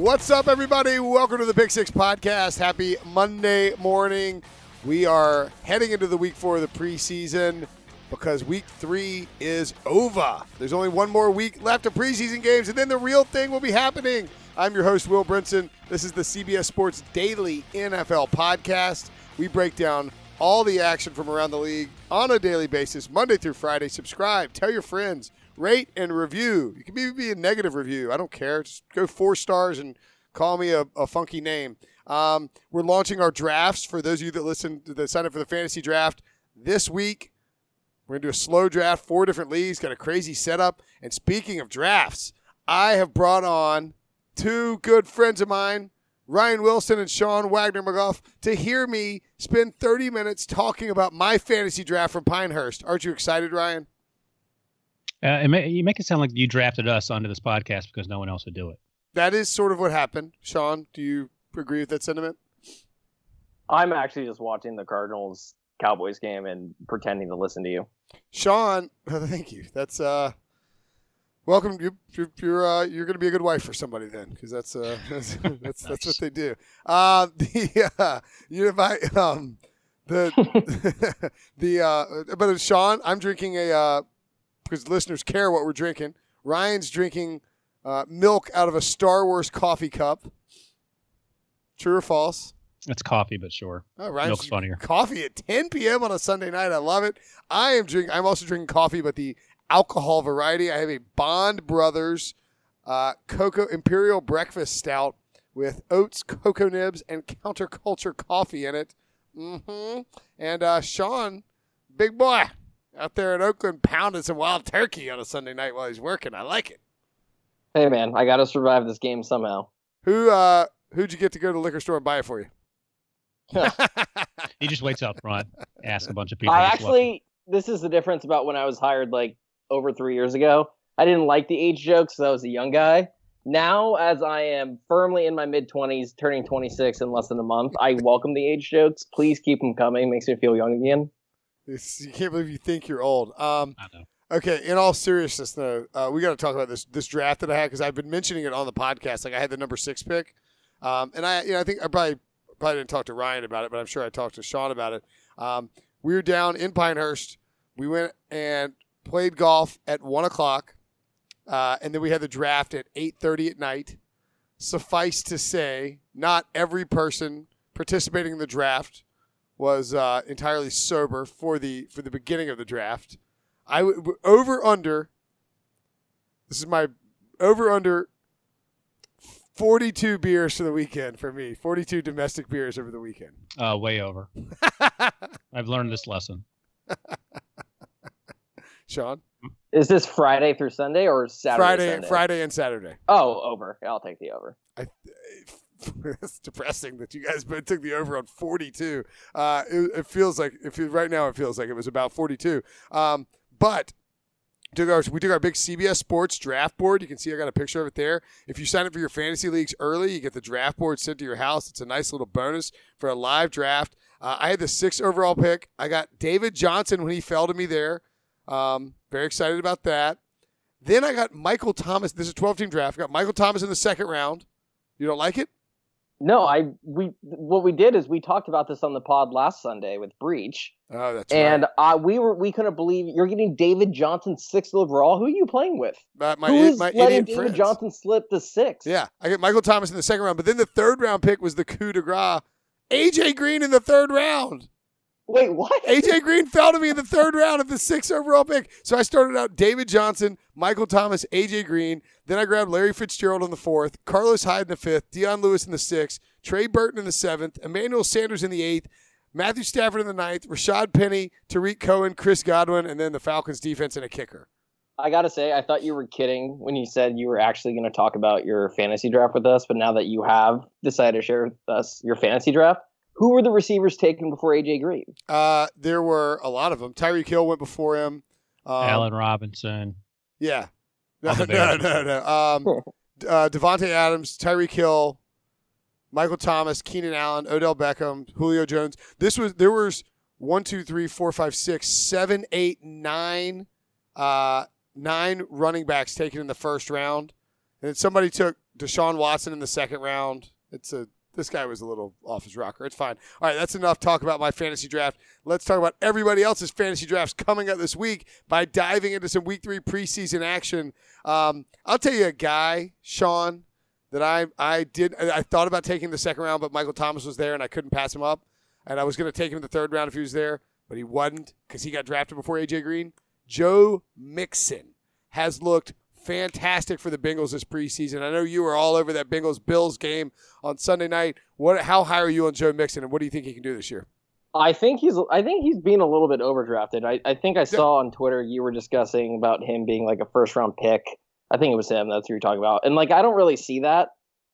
What's up, everybody? Welcome to the Pick Six Podcast. Happy Monday morning. We are heading into the week four of the preseason because week three is over. There's only one more week left of preseason games, and then the real thing will be happening. I'm your host, Will Brinson. This is the CBS Sports Daily NFL Podcast. We break down all the action from around the league on a daily basis, Monday through Friday. Subscribe, tell your friends, rate and review. You can even be a negative review. I don't care. Just go four stars and call me a, a funky name. Um, we're launching our drafts for those of you that listen to the sign up for the fantasy draft this week. We're gonna do a slow draft, four different leagues, got a crazy setup. And speaking of drafts, I have brought on two good friends of mine, Ryan Wilson and Sean Wagner McGough, to hear me spend 30 minutes talking about my fantasy draft from Pinehurst. Aren't you excited, Ryan? Uh, it may, you make it sound like you drafted us onto this podcast because no one else would do it. That is sort of what happened. Sean, do you agree with that sentiment? I'm actually just watching the Cardinals Cowboys game and pretending to listen to you. Sean, thank you. That's uh, welcome. You, you're you're, uh, you're going to be a good wife for somebody then, because that's uh, that's that's, that's what they do. Uh, the uh, you invite um, the the uh, but Sean, I'm drinking a uh, because listeners care what we're drinking. Ryan's drinking uh, milk out of a Star Wars coffee cup. True or false? It's coffee, but sure. Oh, Ryan's Milk's funnier. Coffee at 10 p.m. on a Sunday night. I love it. I am drinking. I'm also drinking coffee, but the alcohol variety. I have a Bond Brothers uh, Cocoa Imperial Breakfast Stout with oats, cocoa nibs, and counterculture coffee in it. Mm-hmm. And uh, Sean, big boy, out there in Oakland, pounding some wild turkey on a Sunday night while he's working. I like it. Hey man, I got to survive this game somehow. Who uh, who'd you get to go to the liquor store and buy it for you? He just waits out front, asks a bunch of people. I what's actually, this is the difference about when I was hired like over three years ago. I didn't like the age jokes because I was a young guy. Now, as I am firmly in my mid 20s, turning 26 in less than a month, I welcome the age jokes. Please keep them coming. Makes me feel young again. It's- you can't believe you think you're old. Um, I know. Okay, in all seriousness, though, uh, we got to talk about this this draft that I had because I've been mentioning it on the podcast. Like I had the number six pick, um, and I, you know, I think I probably probably didn't talk to Ryan about it, but I'm sure I talked to Sean about it. Um, we were down in Pinehurst. We went and played golf at one o'clock, uh, and then we had the draft at eight thirty at night. Suffice to say, not every person participating in the draft was uh, entirely sober for the for the beginning of the draft. I w- over under. This is my over under. Forty-two beers for the weekend for me. Forty-two domestic beers over the weekend. Uh, way over. I've learned this lesson. Sean, Is this Friday through Sunday or Saturday? Friday, Sunday? Friday and Saturday. Oh, over. I'll take the over. I, it's depressing that you guys both took the over on 42. Uh, it, it feels like if you, right now it feels like it was about 42. Um, but took our, we took our big CBS Sports draft board. You can see I got a picture of it there. If you sign up for your fantasy leagues early, you get the draft board sent to your house. It's a nice little bonus for a live draft. Uh, I had the sixth overall pick. I got David Johnson when he fell to me there. Um, very excited about that. Then I got Michael Thomas. This is a 12 team draft. I got Michael Thomas in the second round. You don't like it? No, I we what we did is we talked about this on the pod last Sunday with Breech, Oh, that's and uh, we were we couldn't believe you're getting David Johnson sixth overall. Who are you playing with? right. My, Who my, my letting David friends. Johnson slip the sixth? Yeah, I get Michael Thomas in the second round, but then the third round pick was the coup de grace. AJ Green in the third round. Wait, what? AJ Green fell to me in the third round of the sixth overall pick. So I started out David Johnson, Michael Thomas, AJ Green. Then I grabbed Larry Fitzgerald in the fourth, Carlos Hyde in the fifth, Dion Lewis in the sixth, Trey Burton in the seventh, Emmanuel Sanders in the eighth, Matthew Stafford in the ninth, Rashaad Penny, Tarik Cohen, Chris Godwin, and then the Falcons defense and a kicker. I gotta say, I thought you were kidding when you said you were actually going to talk about your fantasy draft with us. But now that you have decided to share with us your fantasy draft, who were the receivers taken before AJ Green? Uh, there were a lot of them. Tyreek Hill went before him. Um, Allen Robinson. Yeah. No, no, no, no. Um, uh, Davante Adams, Tyreek Hill, Michael Thomas, Keenan Allen, Odell Beckham, Julio Jones. This was there was one, two, three, four, five, six, seven, eight, nine, uh, nine running backs taken in the first round, and then somebody took Deshaun Watson in the second round. It's a this guy was a little off his rocker. It's fine. All right, that's enough talk about my fantasy draft. Let's talk about everybody else's fantasy drafts coming up this week by diving into some week three preseason action. Um, I'll tell you a guy, Sean, that I I did I thought about taking the second round, but Michael Thomas was there and I couldn't pass him up. And I was going to take him in the third round if he was there, but he wasn't because he got drafted before AJ Green. Joe Mixon has looked fantastic for the Bengals this preseason. I know you were all over that Bengals Bills game on Sunday night. What? How high are you on Joe Mixon, and what do you think he can do this year? I think he's I think he's being a little bit overdrafted. I, I think I saw on Twitter you were discussing about him being like a first round pick. I think it was him. That's who you're talking about. And like I don't really see that.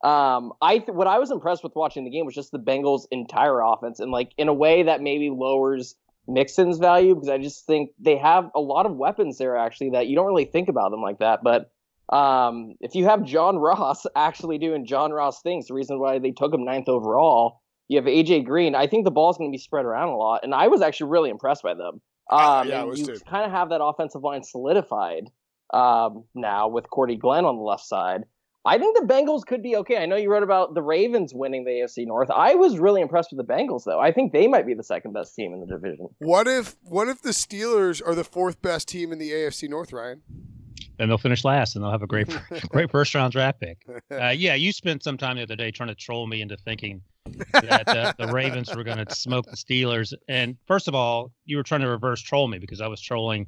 Um, I th- what I was impressed with watching the game was just the Bengals' entire offense, and like in a way that maybe lowers Mixon's value because I just think they have a lot of weapons there actually that you don't really think about them like that. But um, if you have John Ross actually doing John Ross things, the reason why they took him ninth overall, you have AJ Green. I think the ball's going to be spread around a lot, and I was actually really impressed by them. Um, yeah, you kind of have that offensive line solidified um, now with Cordy Glenn on the left side. I think the Bengals could be okay. I know you wrote about the Ravens winning the AFC North. I was really impressed with the Bengals, though. I think they might be the second best team in the division. What if what if the Steelers are the fourth best team in the AFC North, Ryan? Then they'll finish last, and they'll have a great, great first round draft pick. Uh, yeah, you spent some time the other day trying to troll me into thinking that uh, the Ravens were going to smoke the Steelers. And first of all, you were trying to reverse troll me because I was trolling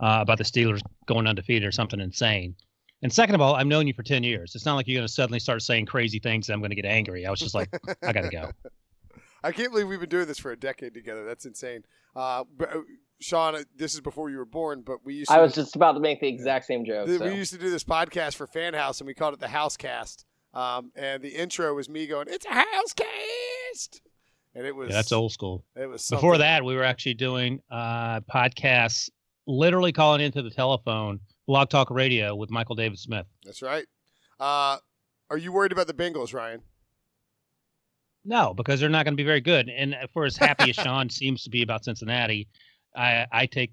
uh, about the Steelers going undefeated or something insane. And second of all, I've known you for 10 years. It's not like you're going to suddenly start saying crazy things and I'm going to get angry. I was just like, I got to go. I can't believe we've been doing this for a decade together. That's insane. Uh, but, uh, Sean, uh, this is before you were born, but we used to. I was just about to make the exact same joke. We so. used to do this podcast for Fan House, and we called it the House Cast. Um, and the intro was me going, "It's a house cast," and it was Yeah, that's old school. It was Before that, we were actually doing uh, podcasts, literally calling into the telephone, Blog Talk Radio with Michael David Smith. That's right. Uh, are you worried about the Bengals, Ryan? No, because they're not going to be very good. And for as happy as Sean seems to be about Cincinnati, I, I take,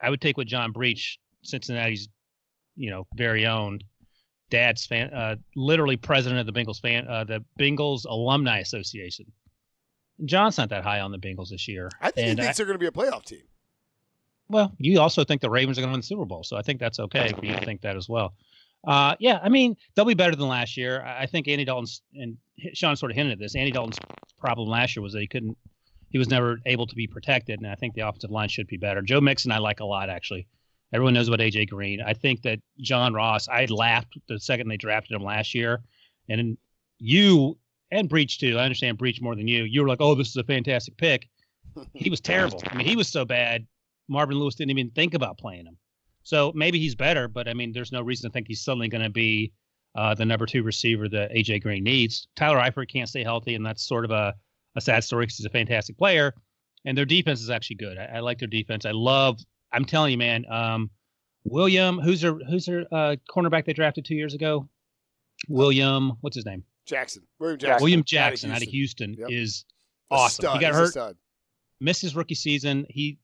I would take with John Breech, Cincinnati's, you know, very own dad's fan, uh, literally president of the Bengals fan, uh, the Bengals Alumni Association. John's not that high on the Bengals this year. I think and he thinks they're going to be a playoff team. Well, you also think the Ravens are going to win the Super Bowl, so I think that's okay for you think that as well. Uh, yeah, I mean they'll be better than last year. I I think Andy Dalton's and Sean sort of hinted at this. Andy Dalton's problem last year was that he couldn't, he was never able to be protected, and I think the offensive line should be better. Joe Mixon I like a lot actually. Everyone knows about AJ Green. I think that John Ross. I laughed the second they drafted him last year, and you and Breech too. I understand Breech more than you. You were like, "Oh, this is a fantastic pick." He was terrible. I mean, he was so bad. Marvin Lewis didn't even think about playing him. So maybe he's better, but I mean, there's no reason to think he's suddenly going to be uh, the number two receiver that AJ Green needs. Tyler Eifert can't stay healthy, and that's sort of a, a sad story because he's a fantastic player. And their defense is actually good. I, I like their defense. I love. I'm telling you, man. Um, William, who's their who's their uh, cornerback they drafted two years ago? William, what's his name? Jackson, William Jackson, William out of Jackson out of Houston, Yep. is A awesome. stud. He got He's a hurt stud. missed his rookie season. He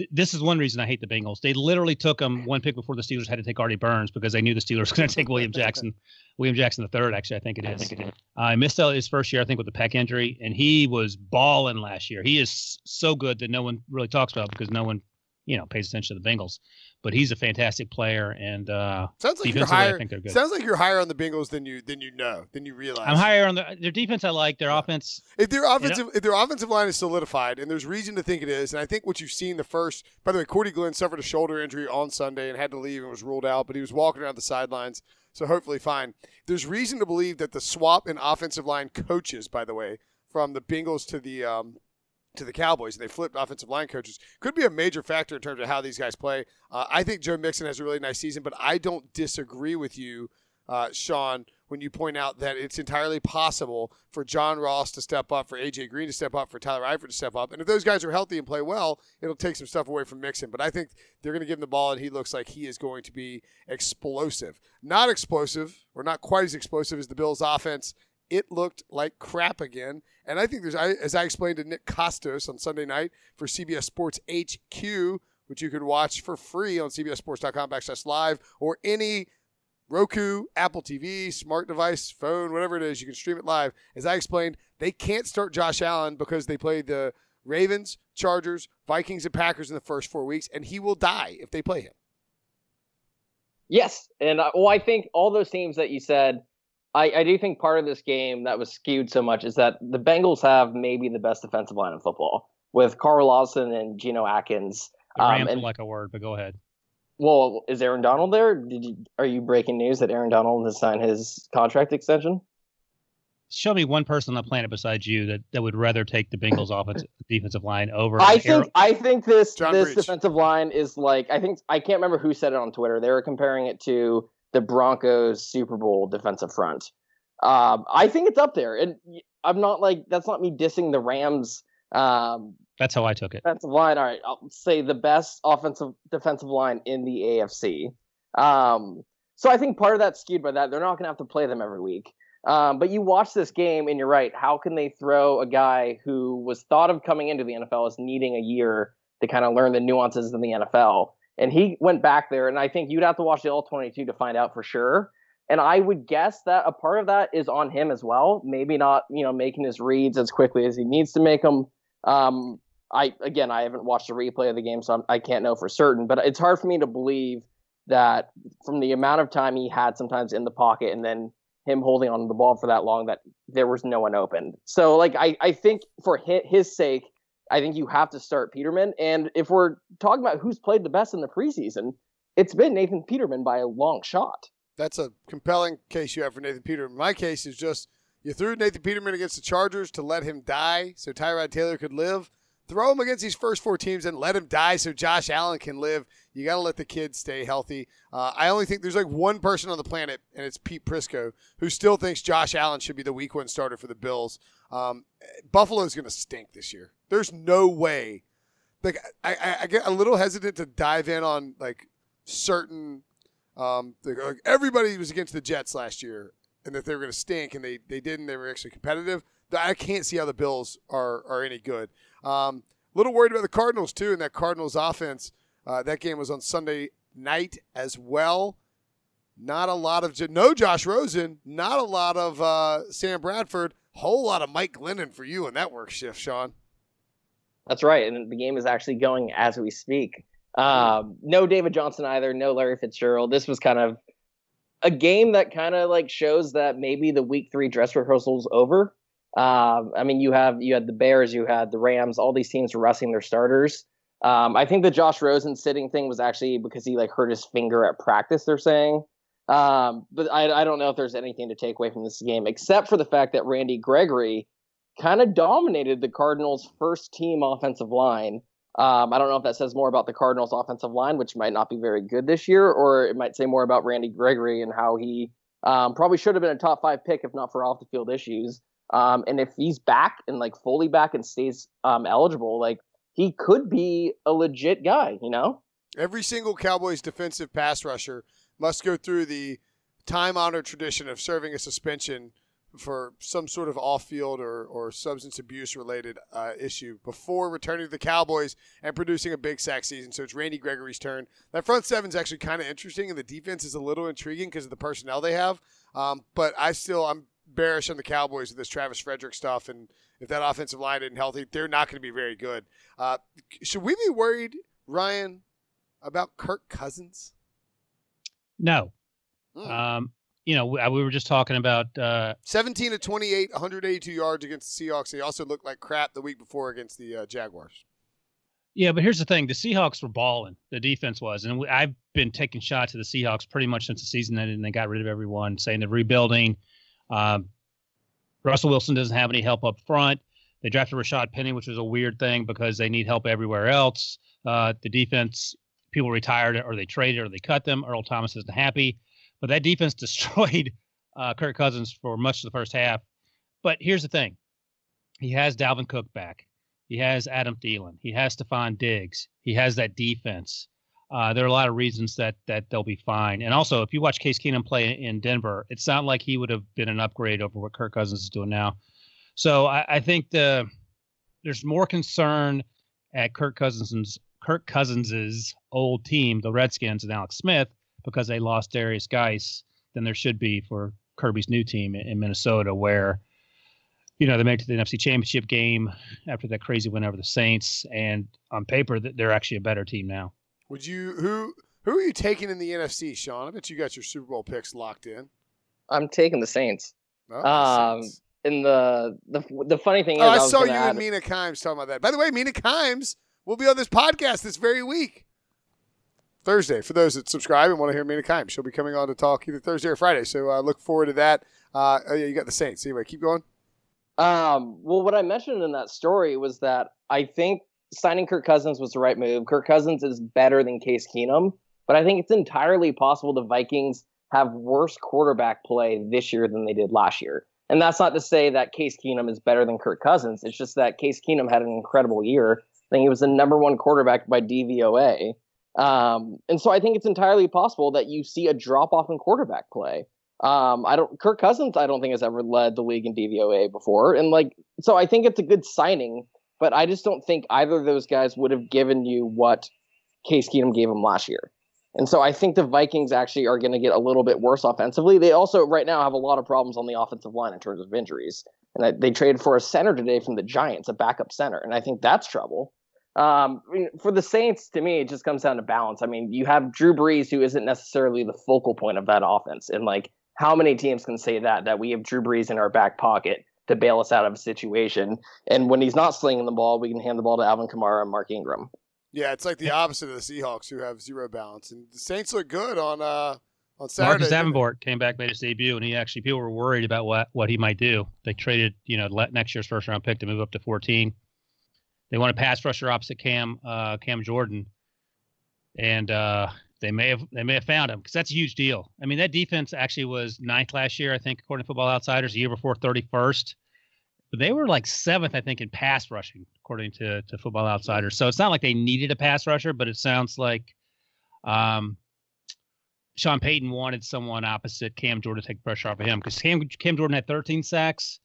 th- this is one reason I hate the Bengals. They literally took him one pick before the Steelers had to take Artie Burns because they knew the Steelers were going to take William Jackson. William Jackson the third, actually, I think it is. Uh, I missed out his first year, I think, with the pec injury, and he was balling last year. He is so good that no one really talks about because no one, you know, pays attention to the Bengals. But he's a fantastic player, and uh, Sounds like you're defensively, I higher. think they're good. Sounds like you're higher on the Bengals than you than you know than you realize. I'm higher on the, their defense. I like their offense. If their offensive if their offensive line is solidified, and there's reason to think it is, and I think what you've seen the first. By the way, Cordy Glenn suffered a shoulder injury on Sunday and had to leave and was ruled out, but he was walking around the sidelines, so hopefully fine. There's reason to believe that the swap in offensive line coaches, by the way, from the Bengals to the um, to the Cowboys, and they flipped offensive line coaches, could be a major factor in terms of how these guys play. Uh, I think Joe Mixon has a really nice season, but I don't disagree with you, uh, Sean, when you point out that it's entirely possible for John Ross to step up, for AJ Green to step up, for Tyler Eifert to step up, and if those guys are healthy and play well, it'll take some stuff away from Mixon. But I think they're going to give him the ball, and he looks like he is going to be explosive. Not explosive, or not quite as explosive as the Bills' offense it looked like crap again. And I think there's, I- as I explained to Nick Kostos on Sunday night for CBS Sports HQ, which you can watch for free on CBSSports.com backslash live or any Roku, Apple TV, smart device, phone, whatever it is, you can stream it live. As I explained, they can't start Josh Allen because they played the Ravens, Chargers, Vikings, and Packers in the first four weeks, and he will die if they play him. Yes, and uh, well, I think all those teams that you said, I, I do think part of this game that was skewed so much is that the Bengals have maybe the best defensive line in football with Carl Lawson and Geno Atkins. The Rams um, and, like a word, but go ahead. Well, is Aaron Donald there? Did you, are you breaking news that Aaron Donald has signed his contract extension? show me one person on the planet besides you that, that would rather take the Bengals offensive defensive line over. I think I think this John this Breech. defensive line is like I think I can't remember who said it on Twitter. They were comparing it to the Broncos Super Bowl defensive front. Um, I think it's up there, and I'm not like that's not me dissing the Rams. Um, that's how I took it. Defensive line. All right, I'll say the best offensive defensive line in the AFC. Um, so I think part of that's skewed by that. They're not going to have to play them every week. Um, but you watch this game and you're right. How can they throw a guy who was thought of coming into the NFL as needing a year to kind of learn the nuances in the NFL? And he went back there, and I think you'd have to watch the all 22 to find out for sure. And I would guess that a part of that is on him as well. Maybe not, you know, making his reads as quickly as he needs to make them. Um, I again, I haven't watched a replay of the game, so I'm, I can not know for certain. But it's hard for me to believe that from the amount of time he had sometimes in the pocket, and then him holding on to the ball for that long that there was no one open. So like I, I think for his, his sake, I think you have to start Peterman. And if we're talking about who's played the best in the preseason, it's been Nathan Peterman by a long shot. That's a compelling case you have for Nathan Peterman. My case is just you threw Nathan Peterman against the Chargers to let him die so Tyrod Taylor could live. Throw him against these first four teams and let him die so Josh Allen can live. You got to let the kids stay healthy. Uh, I only think there's like one person on the planet, and it's Pete Prisco, who still thinks Josh Allen should be the week one starter for the Bills. Um, Buffalo's going to stink this year. There's no way. Like I, I, I, get a little hesitant to dive in on like certain. Um, like everybody was against the Jets last year, and that they were going to stink, and they they didn't. They were actually competitive. I can't see how the Bills are are any good. Um, little worried about the Cardinals too, and that Cardinals offense. Uh, that game was on Sunday night as well. Not a lot of no Josh Rosen, not a lot of uh, Sam Bradford, whole lot of Mike Glennon for you in that work shift, Sean. That's right, and the game is actually going as we speak. Um, no David Johnson either, no Larry Fitzgerald. This was kind of a game that kind of like shows that maybe the week three dress rehearsal's over. Um, I mean, you have you had the Bears, you had the Rams, all these teams were resting their starters. Um, I think the Josh Rosen sitting thing was actually because he like hurt his finger at practice. They're saying, um, but I, I don't know if there's anything to take away from this game except for the fact that Randy Gregory kind of dominated the Cardinals' first team offensive line. Um, I don't know if that says more about the Cardinals' offensive line, which might not be very good this year, or it might say more about Randy Gregory and how he um, probably should have been a top five pick if not for off the field issues. Um, and if he's back and like fully back and stays um, eligible, like he could be a legit guy, you know? Every single Cowboys defensive pass rusher must go through the time honored tradition of serving a suspension for some sort of off field or, or substance abuse related uh, issue before returning to the Cowboys and producing a big sack season. So it's Randy Gregory's turn. That front seven is actually kind of interesting, and the defense is a little intriguing because of the personnel they have. Um, but I still, I'm bearish on the Cowboys with this Travis Frederick stuff, and if that offensive line isn't healthy, they're not going to be very good. Uh, should we be worried, Ryan, about Kirk Cousins? No. Mm. Um, you know, we, we, were just talking about uh, 17 to 28, 182 yards against the Seahawks. They also looked like crap the week before against the uh, Jaguars. Yeah, but here's the thing: the Seahawks were balling. The defense was, and I've been taking shots at the Seahawks pretty much since the season ended, and they got rid of everyone, saying they're rebuilding. Um, Russell Wilson doesn't have any help up front. They drafted Rashaad Penny, which was a weird thing because they need help everywhere else. Uh, the defense, people retired or they traded or they cut them. Earl Thomas isn't happy. But that defense destroyed uh, Kirk Cousins for much of the first half. But here's the thing he has Dalvin Cook back. He has Adam Thielen. He has Stefon Diggs. He has that defense. Uh, there are a lot of reasons that that they'll be fine. And also, if you watch Case Keenum play in Denver, it's not like he would have been an upgrade over what Kirk Cousins is doing now. So I, I think the there's more concern at Kirk Cousins' Kirk Cousins's old team, the Redskins, and Alex Smith, because they lost Derrius Guice than there should be for Kirby's new team in, in Minnesota, where you know they made it to the NFC Championship game after that crazy win over the Saints, and on paper they're actually a better team now. Would you who who are you taking in the NFC, Sean? I bet you got your Super Bowl picks locked in. I'm taking the Saints. Oh, Um, Saints. And the the the funny thing is, Oh, I, I, saw you gonna and Mina Kimes talking about that. By the way, Mina Kimes will be on this podcast this very week. Thursday, for those that subscribe and want to hear Mina Kimes. She'll be coming on to talk either Thursday or Friday. So uh, look forward to that. Uh, oh, yeah, you got the Saints. Anyway, keep going. Um, well, what I mentioned in that story was that I think signing Kirk Cousins was the right move. Kirk Cousins is better than Case Keenum, but I think it's entirely possible the Vikings have worse quarterback play this year than they did last year. And that's not to say that Case Keenum is better than Kirk Cousins. It's just that Case Keenum had an incredible year. I think he was the number one quarterback by DVOA. Um, and so I think it's entirely possible that you see a drop off in quarterback play. Um, I don't. Kirk Cousins, I don't think has ever led the league in DVOA before, and like, so I think it's a good signing. But I just don't think either of those guys would have given you what Case Keenum gave him last year. And so I think the Vikings actually are going to get a little bit worse offensively. They also right now have a lot of problems on the offensive line in terms of injuries. And they traded for a center today from the Giants, a backup center, and I think that's trouble. Um, for the Saints, to me, it just comes down to balance. I mean, you have Drew Brees, who isn't necessarily the focal point of that offense, and like, how many teams can say that that we have Drew Brees in our back pocket to bail us out of a situation? And when he's not slinging the ball, we can hand the ball to Alvin Kamara and Mark Ingram. Yeah, it's like the opposite of the Seahawks, who have zero balance. And the Saints look good on uh, on Saturday. Marcus didn't? Davenport came back, made his debut, and he actually people were worried about what what he might do. They traded, you know, let next year's first round pick to move up to 14. They want a pass rusher opposite Cam uh, Cam Jordan, and uh, they may have they may have found him because that's a huge deal. I mean, that defense actually was ninth last year, I think, according to Football Outsiders. The year before, 31st. But they were like seventh, I think, in pass rushing, according to, to Football Outsiders. So it's not like they needed a pass rusher, but it sounds like um, Sean Payton wanted someone opposite Cam Jordan to take pressure off of him because Cam, Cam Jordan had 13 sacks.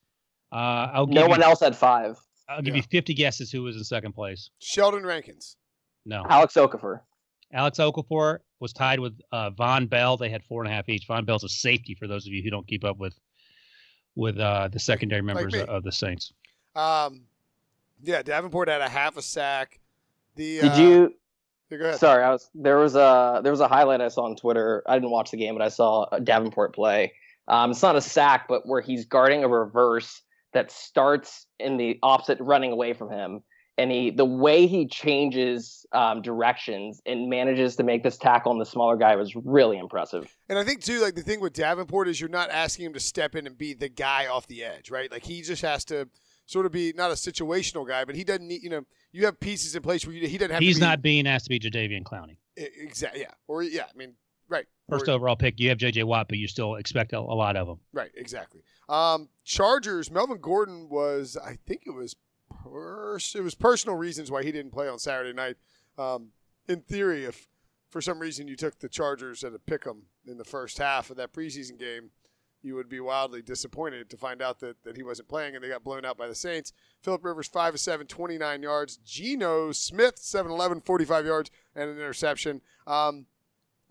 Uh, I'll give No you, one else had five. I'll give Yeah. you 50 guesses who was in second place. Sheldon Rankins. No, Alex Okafor. Alex Okafor was tied with uh, Vonn Bell. They had four and a half each. Vonn Bell's a safety for those of you who don't keep up with with uh, the secondary members me. of, of the Saints. Um, yeah, Davenport had a half a sack. The Did uh, you? yeah, go ahead. Sorry, I was there was a there was a highlight I saw on Twitter. I didn't watch the game, but I saw Davenport play. Um, it's not a sack, but where he's guarding a reverse that starts in the opposite, running away from him, and he the way he changes um, directions and manages to make this tackle on the smaller guy was really impressive. And I think too, like the thing with Davenport is you're not asking him to step in and be the guy off the edge, right? Like he just has to sort of be not a situational guy, but he doesn't need. You know, you have pieces in place where you, he doesn't have. He's to be, not being asked to be Jadeveon Clowney. exactly. Yeah, or yeah, I mean, right. First or, overall pick, you have J.J. Watt, but you still expect a, a lot of them. Right, exactly. Um, Chargers. Melvin Gordon was, I think it was, pers- it was personal reasons why he didn't play on Saturday night. Um, in theory, if for some reason you took the Chargers at a pick 'em in the first half of that preseason game, you would be wildly disappointed to find out that, that he wasn't playing and they got blown out by the Saints. Philip Rivers, 5 of 7, 29 yards. Geno Smith, 7 11, 45 yards, and an interception. Um,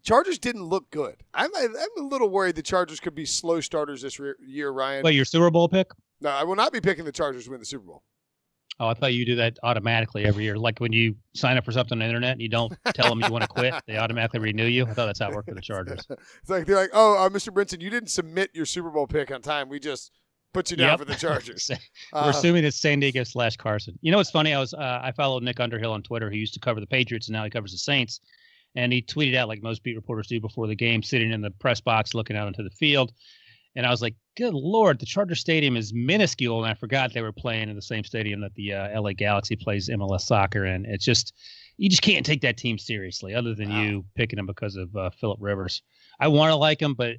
Chargers didn't look good. I'm, I'm a little worried the Chargers could be slow starters this re- year, Ryan. Wait, your Super Bowl pick? No, I will not be picking the Chargers to win the Super Bowl. Oh, I thought you do that automatically every year. Like when you sign up for something on the internet and you don't tell them you want to quit, they automatically renew you. I thought that's how it worked for the Chargers. It's like they're like, oh, uh, Mr. Brinson, you didn't submit your Super Bowl pick on time. We just put you down Yep. for the Chargers. We're Uh, assuming it's San Diego slash Carson. You know what's funny? I was uh, I followed Nick Underhill on Twitter, who used to cover the Patriots and now he covers the Saints. And he tweeted out like most beat reporters do before the game, sitting in the press box looking out into the field. And I was like, good lord, the Charger Stadium is minuscule, and I forgot they were playing in the same stadium that the uh, LA Galaxy plays MLS soccer in. It's just you just can't take that team seriously, other than Wow. you picking them because of uh, Philip Rivers. I want to like him, but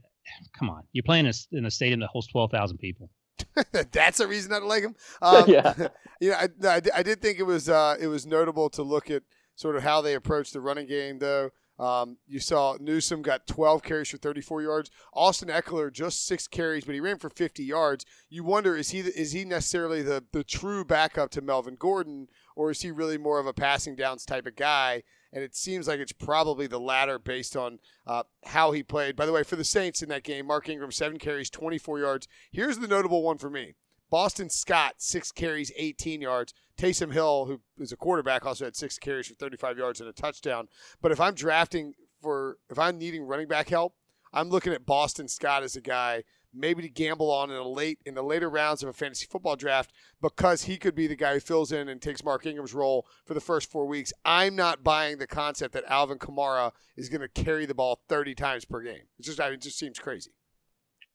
come on, you're playing in a- in a stadium that holds twelve thousand people. That's a reason I don't to like him. Um, Yeah. you know, I, I, I did think it was uh, it was notable to look at sort of how they approach the running game, though. Um, you saw Newsome got 12 carries for 34 yards. Austin Ekeler just six carries, but he ran for 50 yards. You wonder is he is he necessarily the the true backup to Melvin Gordon, or is he really more of a passing downs type of guy? And it seems like it's probably the latter based on uh, how he played. By the way, for the Saints in that game, Mark Ingram seven carries, 24 yards. Here's the notable one for me: Boston Scott six carries, 18 yards. Taysom Hill, who is a quarterback, also had six carries for 35 yards and a touchdown. But if I'm drafting for, if I'm needing running back help, I'm looking at Boston Scott as a guy maybe to gamble on in a late in the later rounds of a fantasy football draft because he could be the guy who fills in and takes Mark Ingram's role for the first four weeks. I'm not buying the concept that Alvin Kamara is going to carry the ball 30 times per game. It's just I mean, it just seems crazy.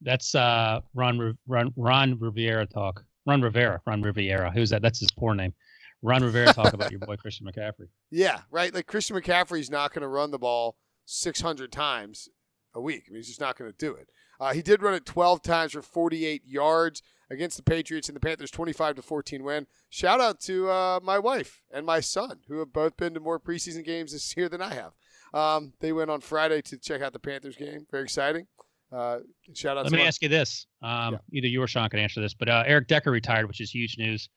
That's uh, Ron Ron Ron Rivera talk. Ron Rivera, Ron Riviera. Who's that? That's his poor name. Ron Rivera talk about your boy Christian McCaffrey. Yeah, right. Like Christian McCaffrey's not going to run the ball 600 times a week. I mean, he's just not going to do it. Uh, he did run it 12 times for 48 yards against the Patriots and the Panthers 25 to 14 win. Shout out to uh, my wife and my son, who have both been to more preseason games this year than I have. Um, they went on Friday to check out the Panthers game. Very exciting. Uh, shout out. Let me ask you this: um, yeah. either you or Sean can answer this, but uh, Eric Decker retired, which is huge news.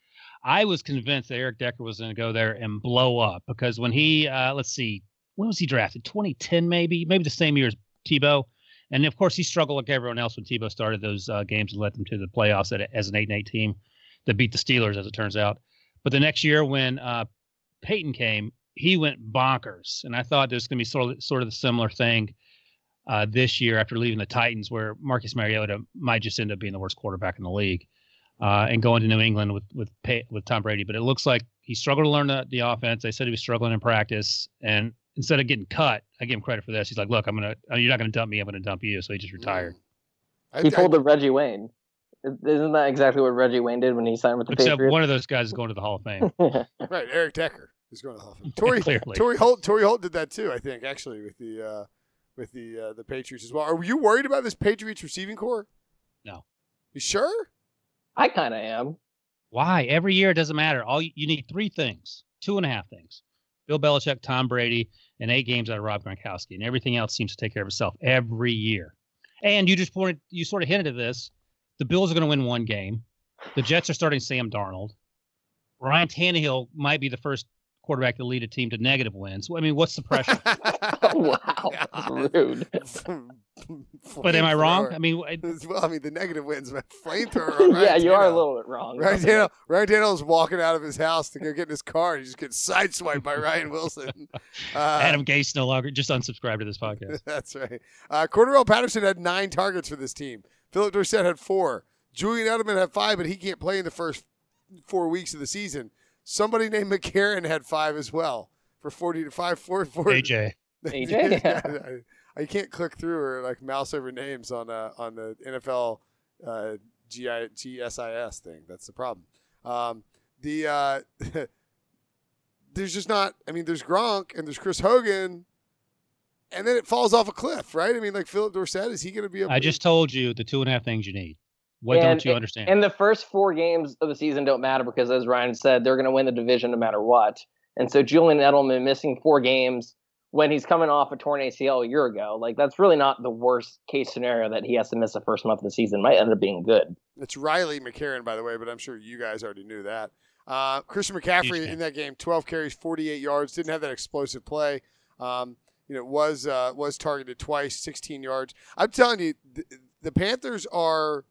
I was convinced that Eric Decker was going to go there and blow up because when he, uh, let's see, when was he drafted? 2010, maybe, maybe the same year as Tebow. And of course, he struggled like everyone else when Tebow started those uh, games and led them to the playoffs at, as an eight and eight team that beat the Steelers, as it turns out. But the next year, when uh, Peyton came, he went bonkers, and I thought there's going to be sort of sort of the similar thing uh, this year after leaving the Titans, where Marcus Mariota might just end up being the worst quarterback in the league, uh, and going to New England with with with Tom Brady. But it looks like he struggled to learn the, the offense. They said he was struggling in practice, and instead of getting cut, I give him credit for this. He's like, "Look, I'm gonna you're not gonna dump me. I'm gonna dump you." So he just retired. He pulled the Reggie Wayne. Isn't that exactly what Reggie Wayne did when he signed with the Except Patriots? one of those guys is going to the Hall of Fame. right, Eric Decker is going to the Hall of Fame. Torry, Torry Holt, Torry Holt did that too. I think actually with the uh, with the uh, the Patriots as well. Are you worried about this Patriots receiving corps? No. You sure? I kind of am. Why? Every year it doesn't matter. All you, you need three things, two and a half things: Bill Belichick, Tom Brady, and eight games out of Rob Gronkowski, and everything else seems to take care of itself every year. And you just pointed, you sort of hinted at this. The Bills are going to win one game. The Jets are starting Sam Darnold. Ryan Tannehill might be the first quarterback to lead a team to negative wins. I mean, what's the pressure? wow, that's rude. but am I wrong? I mean, I, well, I mean, the negative wins, but flamethrower. yeah, you are a little bit wrong. Ryan Tannehill, Ryan Tannehill's walking out of his house to go get in his car. He just gets sideswiped by Ryan Wilson. Uh, Adam Gase no longer just unsubscribed to this podcast. That's right. Uh, Cordarrelle Patterson had nine targets for this team. Philip Dorsett had four. Julian Edelman had five, but he can't play in the first four weeks of the season. Somebody named McCarron had five as well for 40 to 5. Four, four. AJ. AJ? Yeah. I, I, can't click through or like mouse over names on uh, on the NFL uh, GI, GSIS thing. That's the problem. Um, the uh, There's just not, I mean, there's Gronk and there's Chris Hogan and then it falls off a cliff, right? I mean, like Philip Dorsett, is he going to be? I just told you the two and a half things you need. What and, don't you understand? And the first four games of the season don't matter because, as Ryan said, they're going to win the division no matter what. And so Julian Edelman missing four games when he's coming off a torn ACL a year ago, like that's really not the worst case scenario that he has to miss the first month of the season. Might end up being good. It's Riley McCarron, by the way, but I'm sure you guys already knew that. Uh, Christian McCaffrey in that game, 12 carries, 48 yards, didn't have that explosive play. Um, you know, was uh, was targeted twice, 16 yards. I'm telling you, the, the Panthers are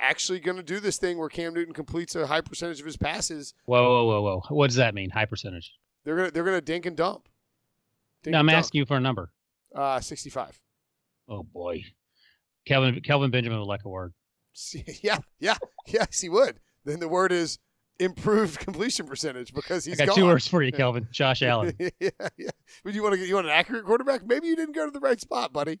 actually going to do this thing where Cam Newton completes a high percentage of his passes. Whoa, whoa, whoa, whoa! What does that mean? High percentage? They're gonna they're gonna dink and dump. Dink no, I'm dump. asking you for a number. Uh, 65. Oh boy, Kelvin Kelvin Benjamin would like a word. Yeah, yeah, yes, he would. Then the word is improved completion percentage because he's I got gone. two words for you, Kelvin. Josh Allen. yeah, yeah. Would you want to get you want an accurate quarterback? Maybe you didn't go to the right spot, buddy.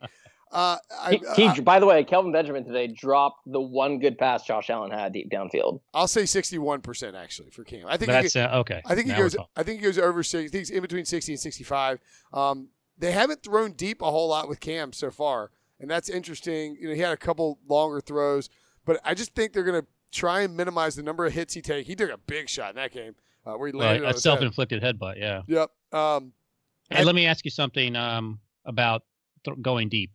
Uh, I, he, he, by the way, Kelvin Benjamin today dropped the one good pass Josh Allen had deep downfield. I'll say sixty-one percent actually for Cam. I think that's he, uh, okay. I think he goes. I think he goes over six. I think he's in between sixty and sixty-five. Um, they haven't thrown deep a whole lot with Cam so far, and that's interesting. You know, he had a couple longer throws, but I just think they're going to try and minimize the number of hits he take. He took a big shot in that game uh, where he landed. Right, a self-inflicted head. headbutt. Yeah. Yep. Um, Hey, let me ask you something um, about th- going deep.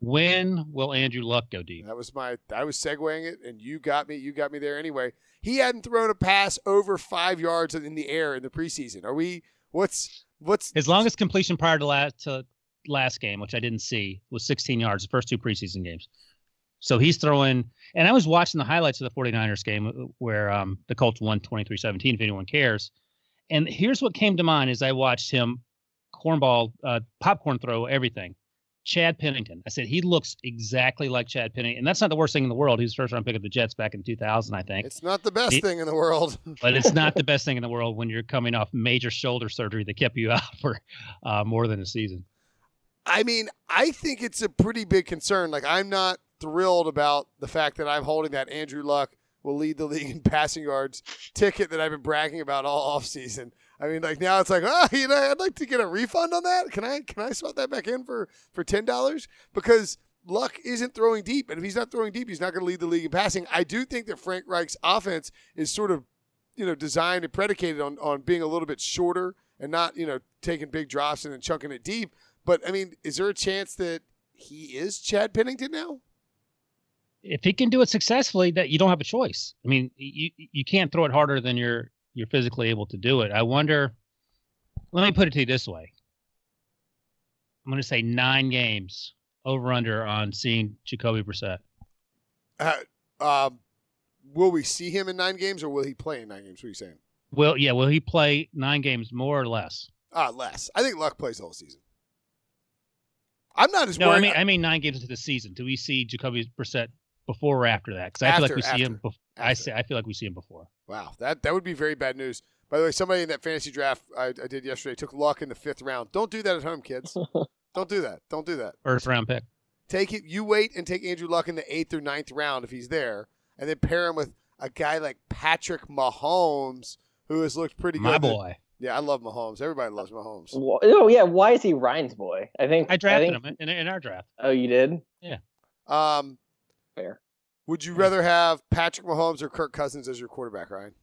When will Andrew Luck go deep? That was my. I was segueing it, and you got me. You got me there anyway. He hadn't thrown a pass over five yards in the air in the preseason. Are we? What's what's his longest completion prior to last to last game, which I didn't see, was 16 yards. The first two preseason games. So he's throwing, and I was watching the highlights of the 49ers game uh, where um, the Colts won 23-17. If anyone cares, and here's what came to mind as I watched him cornball, uh, popcorn throw everything. Chad Pennington. I said he looks exactly like Chad Pennington, and that's not the worst thing in the world. He was first round pick of the Jets back in 2000, I think. It's not the best he, thing in the world, but it's not the best thing in the world when you're coming off major shoulder surgery that kept you out for uh, more than a season. I mean, I think it's a pretty big concern. Like, I'm not thrilled about the fact that I'm holding that Andrew Luck will lead the league in passing yards ticket that I've been bragging about all offseason. I mean, like now it's like, oh, you know, I'd like to get a refund on that. Can I can I swap that back in for for ten dollars? Because Luck isn't throwing deep, and if he's not throwing deep, he's not going to lead the league in passing. I do think that Frank Reich's offense is sort of, you know, designed and predicated on on being a little bit shorter and not, you know, taking big drops and then chunking it deep. But I mean, is there a chance that he is Chad Pennington now? If he can do it successfully, that you don't have a choice. I mean, you you can't throw it harder than you're you're physically able to do it. I wonder. Let me put it to you this way. I'm going to say nine games over under on seeing Jacoby Brissett. Uh, uh, will we see him in nine games, or will he play in nine games? What are you saying? Well, yeah. Will he play nine games more or less? Ah, uh, less. I think Luck plays the whole season. I'm not as no. Worried. I mean, I mean nine games into the season. Do we see Jacoby Brissett before or after that? Because I feel like we after, see him. I say I feel like we see him before. Wow, that that would be very bad news. By the way, somebody in that fantasy draft I, I did yesterday took Luck in the fifth round. Don't do that at home, kids. Don't do that. Don't do that. First round pick. Take it. You wait and take Andrew Luck in the eighth or ninth round if he's there, and then pair him with a guy like Patrick Mahomes, who has looked pretty good. My boy. Yeah, I love Mahomes. Everybody loves Mahomes. Oh yeah, why is he Ryan's boy? I think I drafted I think... him in, in our draft. Oh, you did? Yeah. Um, fair. Would you rather have Patrick Mahomes or Kirk Cousins as your quarterback, Ryan?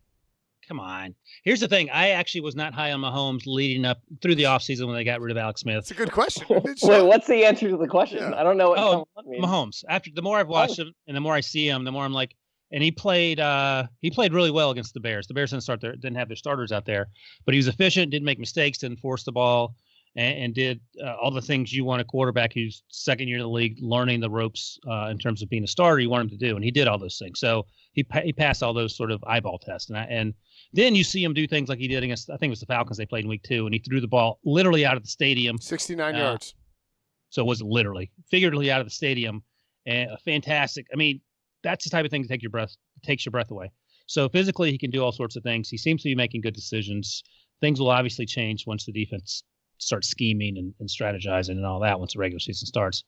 Come on. Here's the thing. I actually was not high on Mahomes leading up through the offseason when they got rid of Alex Smith. It's a good question. Wait, what's the answer to the question? Yeah. I don't know what oh, Mahomes. After the more I've watched oh. him and the more I see him, the more I'm like, and he played uh he played really well against the Bears. The Bears didn't start their didn't have their starters out there, but he was efficient, didn't make mistakes, didn't force the ball and, and did uh, all the things you want a quarterback who's second year in the league, learning the ropes uh, in terms of being a starter. You want him to do, and he did all those things. So he pa- he passed all those sort of eyeball tests, and I, and then you see him do things like he did against I think it was the Falcons they played in week two, and he threw the ball literally out of the stadium, sixty nine uh, yards. So it was literally, figuratively out of the stadium, and a fantastic. I mean, that's the type of thing to take your breath takes your breath away. So physically, he can do all sorts of things. He seems to be making good decisions. Things will obviously change once the defense start scheming and, and strategizing and all that once the regular season starts.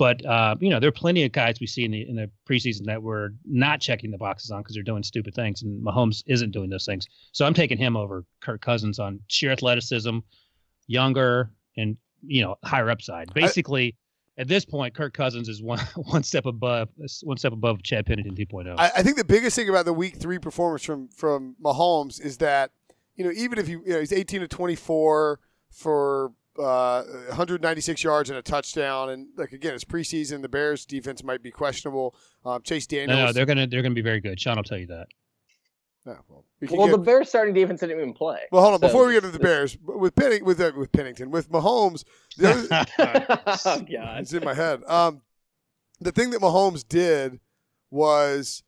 But uh, you know, there are plenty of guys we see in the in the preseason that we're not checking the boxes on because they're doing stupid things, and Mahomes isn't doing those things. So I'm taking him over Kirk Cousins on sheer athleticism, younger and you know higher upside. Basically, I, at this point, Kirk Cousins is one one step above one step above Chad Pennington 2.0. I, I think the biggest thing about the Week Three performance from from Mahomes is that you know even if you, you know, he's 18 to 24 for uh, 196 yards and a touchdown. And like again, it's preseason. The Bears defense might be questionable. Um, Chase Daniels. No, no, they're gonna they're gonna be very good. Sean will tell you that. Yeah, well, we well get, the Bears starting defense didn't even play. Well, hold on. So, Before we get to the Bears, with Penning, with uh, with Pennington, with Mahomes, the other, oh, God. it's in my head. Um, the thing that Mahomes did was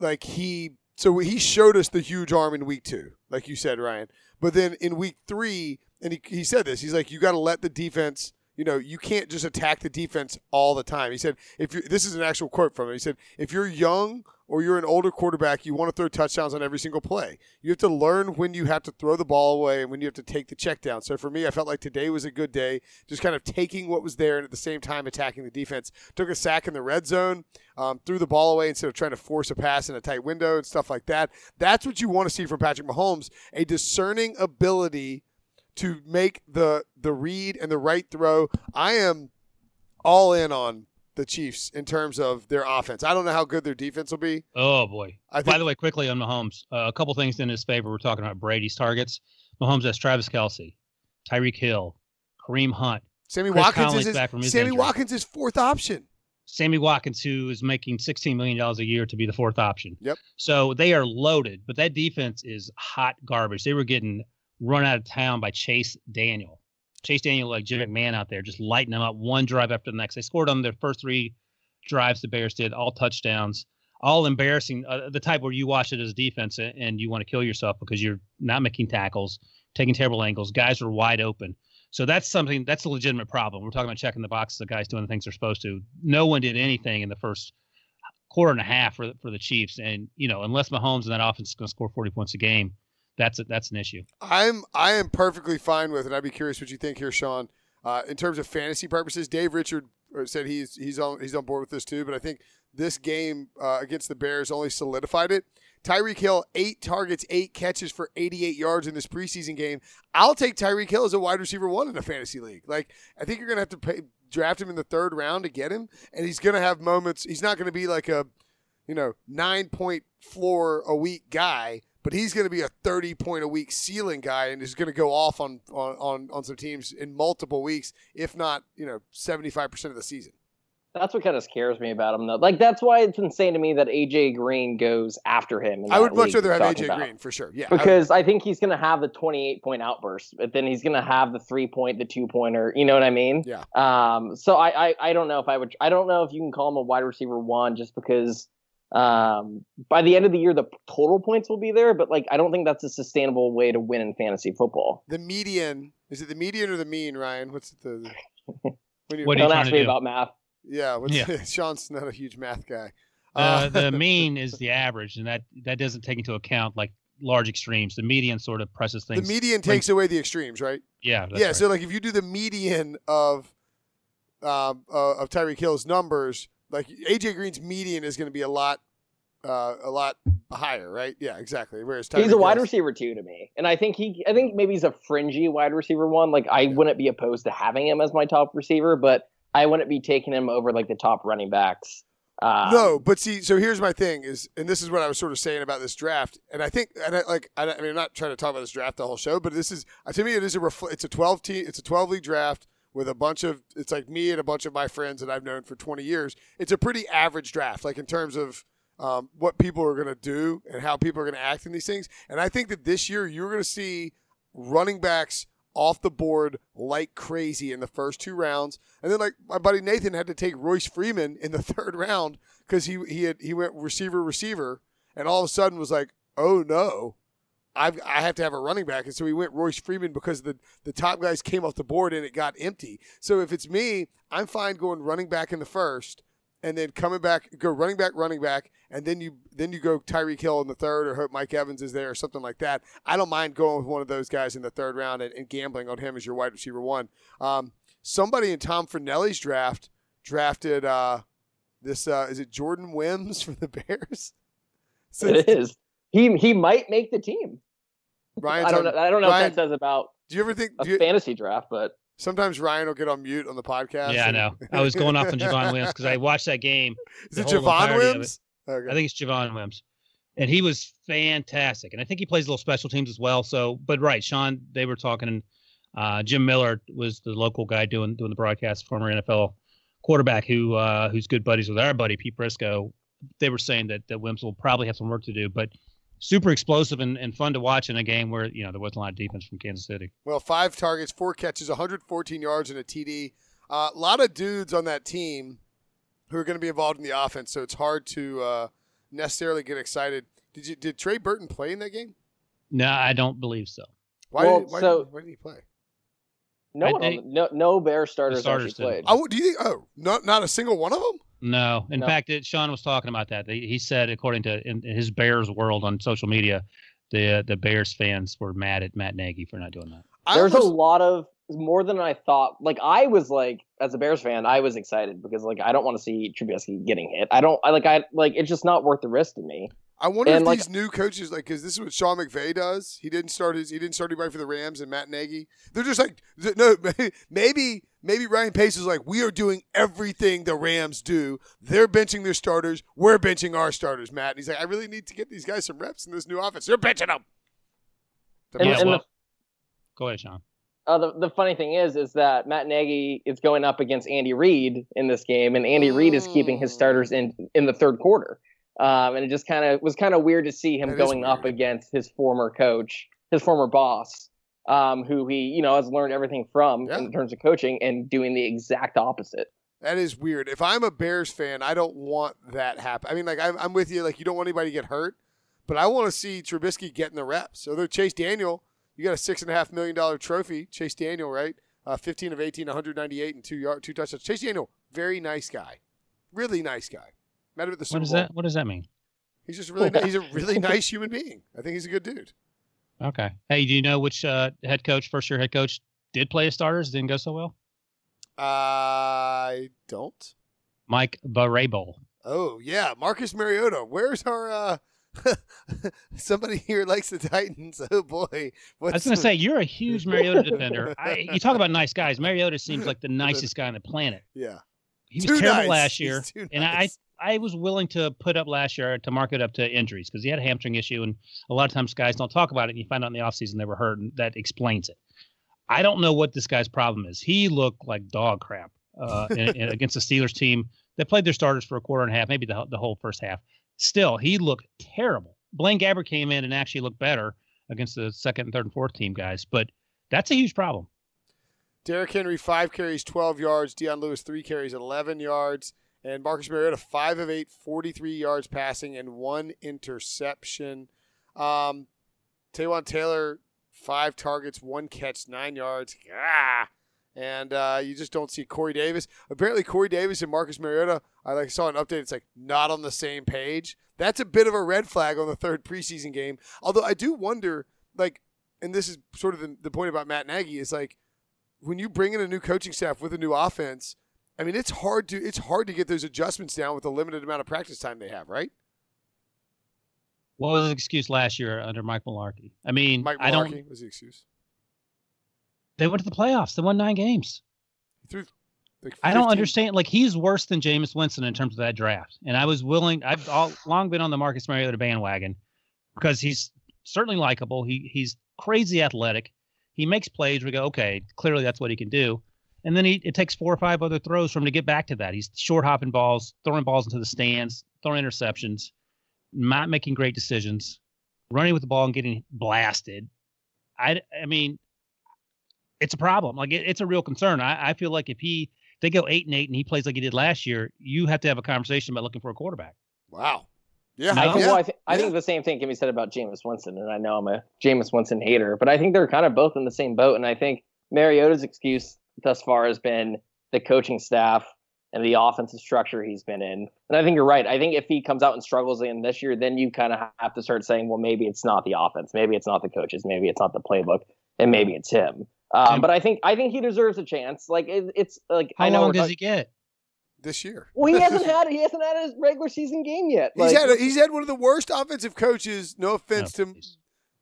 like he so he showed us the huge arm in week two, like you said, Ryan. But then in week three, and he, he said this. He's like, you got to let the defense. You know, you can't just attack the defense all the time. He said, if you this is an actual quote from him. He said, if you're young or you're an older quarterback, you want to throw touchdowns on every single play. You have to learn when you have to throw the ball away and when you have to take the check down. So for me, I felt like today was a good day, just kind of taking what was there and at the same time attacking the defense. Took a sack in the red zone, um, threw the ball away instead of trying to force a pass in a tight window and stuff like that. That's what you want to see from Patrick Mahomes a discerning ability to make the the read and the right throw. I am all in on the Chiefs in terms of their offense. I don't know how good their defense will be. Oh boy! Think- By the way, quickly on Mahomes, uh, a couple things in his favor. We're talking about Brady's targets. Mahomes has Travis Kelce, Tyreek Hill, Kareem Hunt, Sammy Chris Watkins Conley's is back from his, his Sammy injury. Watkins is fourth option. Sammy Watkins, who is making $16 million a year to be the fourth option. Yep. So they are loaded, but that defense is hot garbage. They were getting run out of town by Chase Daniel. Chase Daniel, like Jim McMahon out there, just lighting them up one drive after the next. They scored on their first three drives the Bears did, all touchdowns, all embarrassing. Uh, the type where you watch it as a defense and, and you want to kill yourself because you're not making tackles, taking terrible angles. Guys are wide open. So that's something that's a legitimate problem. We're talking about checking the boxes, the guys doing the things they're supposed to. No one did anything in the first quarter and a half for for the Chiefs, and you know unless Mahomes and that offense is going to score 40 points a game, that's a, that's an issue. I'm I am perfectly fine with, and I'd be curious what you think here, Sean. Uh, in terms of fantasy purposes, Dave Richard uh, said he's he's on he's on board with this too. But I think this game uh, against the Bears only solidified it. Tyreek Hill, eight targets, eight catches for 88 yards in this preseason game. I'll take Tyreek Hill as a wide receiver one in a fantasy league. Like I think you're gonna have to pay, draft him in the third round to get him, and he's gonna have moments. He's not gonna be like a you know nine point floor a week guy but he's going to be a 30 point a week ceiling guy and is going to go off on, on, on, on some teams in multiple weeks, if not, you know, 75% of the season. That's what kind of scares me about him, though. Like that's why it's insane to me that AJ Green goes after him. I would much rather have AJ about. Green for sure. Yeah. I- because I think he's going to have the 28 point outburst, but then he's going to have the three point, the two pointer. You know what I mean? Yeah. Um. So I, I I don't know if I would. I don't know if you can call him a wide receiver one just because. Um. By the end of the year, the total points will be there, but like I don't think that's a sustainable way to win in fantasy football. the median, is it the median or the mean, Ryan? What's the. When you, What are you Don't trying ask to me do? about math. yeah, what's, Yeah. Sean's not a huge math guy. Uh, Uh, the mean is the average, and that that doesn't take into account like large extremes. The median sort of presses things. the median takes away the extremes, right? yeah, that's yeah. right. So, like, if you do the median of um, uh, of Tyreek Hill's numbers, like AJ Green's median is going to be a lot, uh, a lot higher, right? Yeah, exactly. Whereas He's a wide receiver too to me, and I think he. I think maybe he's a fringy wide receiver one. Like I wouldn't be opposed to having him as my top receiver, but I wouldn't be taking him over like the top running backs. Um, No, but see, so here's my thing is, and this is what I was sort of saying about this draft, and I think, and I, like, I, I mean, I'm not trying to talk about this draft the whole show, but this is to me, it is a refl- it's a 12 team, it's a 12 league draft with a bunch of, it's like me and a bunch of my friends that I've known for 20 years. It's a pretty average draft, like in terms of um, what people are going to do and how people are going to act in these things. And I think that this year you're going to see running backs off the board like crazy in the first two rounds. And then like my buddy Nathan had to take Royce Freeman in the third round because he he had he went receiver receiver and all of a sudden was like, oh no. I've, I have to have a running back, and so he went Royce Freeman because the, the top guys came off the board and it got empty. So if it's me, I'm fine going running back in the first, and then coming back, go running back, running back, and then you then you go Tyreek Hill in the third, or hope Mike Evans is there, or something like that. I don't mind going with one of those guys in the third round and, and gambling on him as your wide receiver one. Um, somebody in Tom Fernelli's draft drafted uh, this. Uh, is it Jordan Wims for the Bears? So it is. He he might make the team. Ryan's I don't know. I don't know Ryan- what that says about Do you ever think? a you, fantasy draft, but sometimes Ryan will get on mute on the podcast. yeah, I know. I was going off on Javon Williams because I watched that game. Is it Javon entirety of Wims? Okay. I think it's Javon Wims. And he was fantastic. And I think he plays a little special teams as well. So, but right, Sean, they were talking, and uh, Jim Miller was the local guy doing doing the broadcast, former NFL quarterback who uh, who's good buddies with our buddy Pete Prisco. They were saying that that Wims will probably have some work to do, but super explosive and, and fun to watch in a game where you know there wasn't a lot of defense from Kansas City. Well, five targets, four catches, 114 yards, and a TD. A uh, lot of dudes on that team who are going to be involved in the offense, so it's hard to uh, necessarily get excited. Did you did Trey Burton play in that game? No, I don't believe so. Why Well, did why, so- did, why did he play? no one, on think- the- no no Bear starters starters actually played. Oh, do you think? Oh, not not a single one of them. No, in No. fact, it, Sean was talking about that. He he said, according to in his Bears world on social media, the the Bears fans were mad at Matt Nagy for not doing that. I There's a lot of more than I thought. Like I was like, as a Bears fan, I was excited because like I don't want to see Trubisky getting hit. I don't. I like. I like. It's just not worth the risk to me. I wonder and, if like- these new coaches, like, because this is what Sean McVay does. He didn't start his, he didn't start anybody for the Rams and Matt Nagy. They're just like, no, maybe, maybe Ryan Pace is like, we are doing everything the Rams do. They're benching their starters. We're benching our starters, Matt. And he's like, I really need to get these guys some reps in this new offense. They're benching them. And, and the, Go ahead, Sean. uh, the, the funny thing is, is that Matt Nagy is going up against Andy Reid in this game, and Andy Reid is keeping his starters in in the third quarter. Um, and it just kind of was kind of weird to see him That is going up against his former coach, his former boss, um, who he you know has learned everything from Yeah. in terms of coaching, and doing the exact opposite. That is weird. If I'm a Bears fan, I don't want that happen. I mean, like I'm, I'm with you. Like you don't want anybody to get hurt, but I want to see Trubisky getting the reps. So they're Chase Daniel. You got a six and a half million dollar trophy, Chase Daniel, right? Uh, 15 of 18, 198 and two yard, two touchdowns. Chase Daniel, very nice guy, really nice guy. Met him at the Super What does Bowl. that? What does that mean? He's just really, he's a really nice human being. I think he's a good dude. Okay. Hey, do you know which uh, head coach, first year head coach, did play as starters? Didn't go so well. I don't. Mike Vrabel. Oh yeah, Marcus Mariota. Where's our? uh Somebody here likes the Titans. Oh boy, I was going to the- say you're a huge Mariota defender. I, you talk about nice guys. Mariota seems like the nicest guy on the planet. yeah, He was terrible nice. last year, and I nice. I was willing to put up last year to mark it up to injuries because he had a hamstring issue, and a lot of times guys don't talk about it, and you find out in the offseason they were hurt, and that explains it. I don't know what this guy's problem is. He looked like dog crap uh, in, in- against the Steelers team. They played their starters for a quarter and a half, maybe the, the whole first half. Still, he looked terrible. Blaine Gabbert came in and actually looked better against the second and third and fourth team guys, but that's a huge problem. Derrick Henry five carries, twelve yards. Dion Lewis three carries, eleven yards, and Marcus Mariota five of eight, 43 yards passing and one interception. Um, Taywan Taylor five targets, one catch, nine yards. Ah. And uh, you just don't see Corey Davis. Apparently, Corey Davis and Marcus Mariota. I like saw an update. It's like not on the same page. That's a bit of a red flag on the third preseason game. Although I do wonder, like, and this is sort of the, the point about Matt Nagy is like when you bring in a new coaching staff with a new offense. I mean, it's hard to it's hard to get those adjustments down with the limited amount of practice time they have, right? What was the excuse last year under Mike Mularkey? I mean, Mike I don't. Was the excuse. They went to the playoffs. They won nine games. Threw like I don't understand. Like he's worse than Jameis Winston in terms of that draft. And I was willing. I've all, long been on the Marcus Mariota bandwagon because he's certainly likable. He he's crazy athletic. He makes plays. We go, okay, clearly that's what he can do. And then he it takes four or five other throws for him to get back to that. He's short hopping balls, throwing balls into the stands, throwing interceptions, not making great decisions, running with the ball and getting blasted. I I mean, it's a problem. Like it, it's a real concern. I, I feel like if he they go eight and eight and he plays like he did last year, you have to have a conversation about looking for a quarterback. Wow. Yeah. No. I think, yeah. well, I, th- I yeah. think the same thing can be said about Jameis Winston, and I know I'm a Jameis Winston hater, but I think they're kind of both in the same boat. And I think Mariota's excuse thus far has been the coaching staff and the offensive structure he's been in. And I think you're right. I think if he comes out and struggles again this year, then you kind of have to start saying, well, maybe it's not the offense, maybe it's not the coaches, maybe it's not the playbook, and maybe it's him. Um, but I think I think he deserves a chance. Like it, it's like How I know long does talk- he get? This year. Well, he hasn't had he hasn't had his regular season game yet. He's had a, he's had one of the worst offensive coaches. No offense Oh, to please.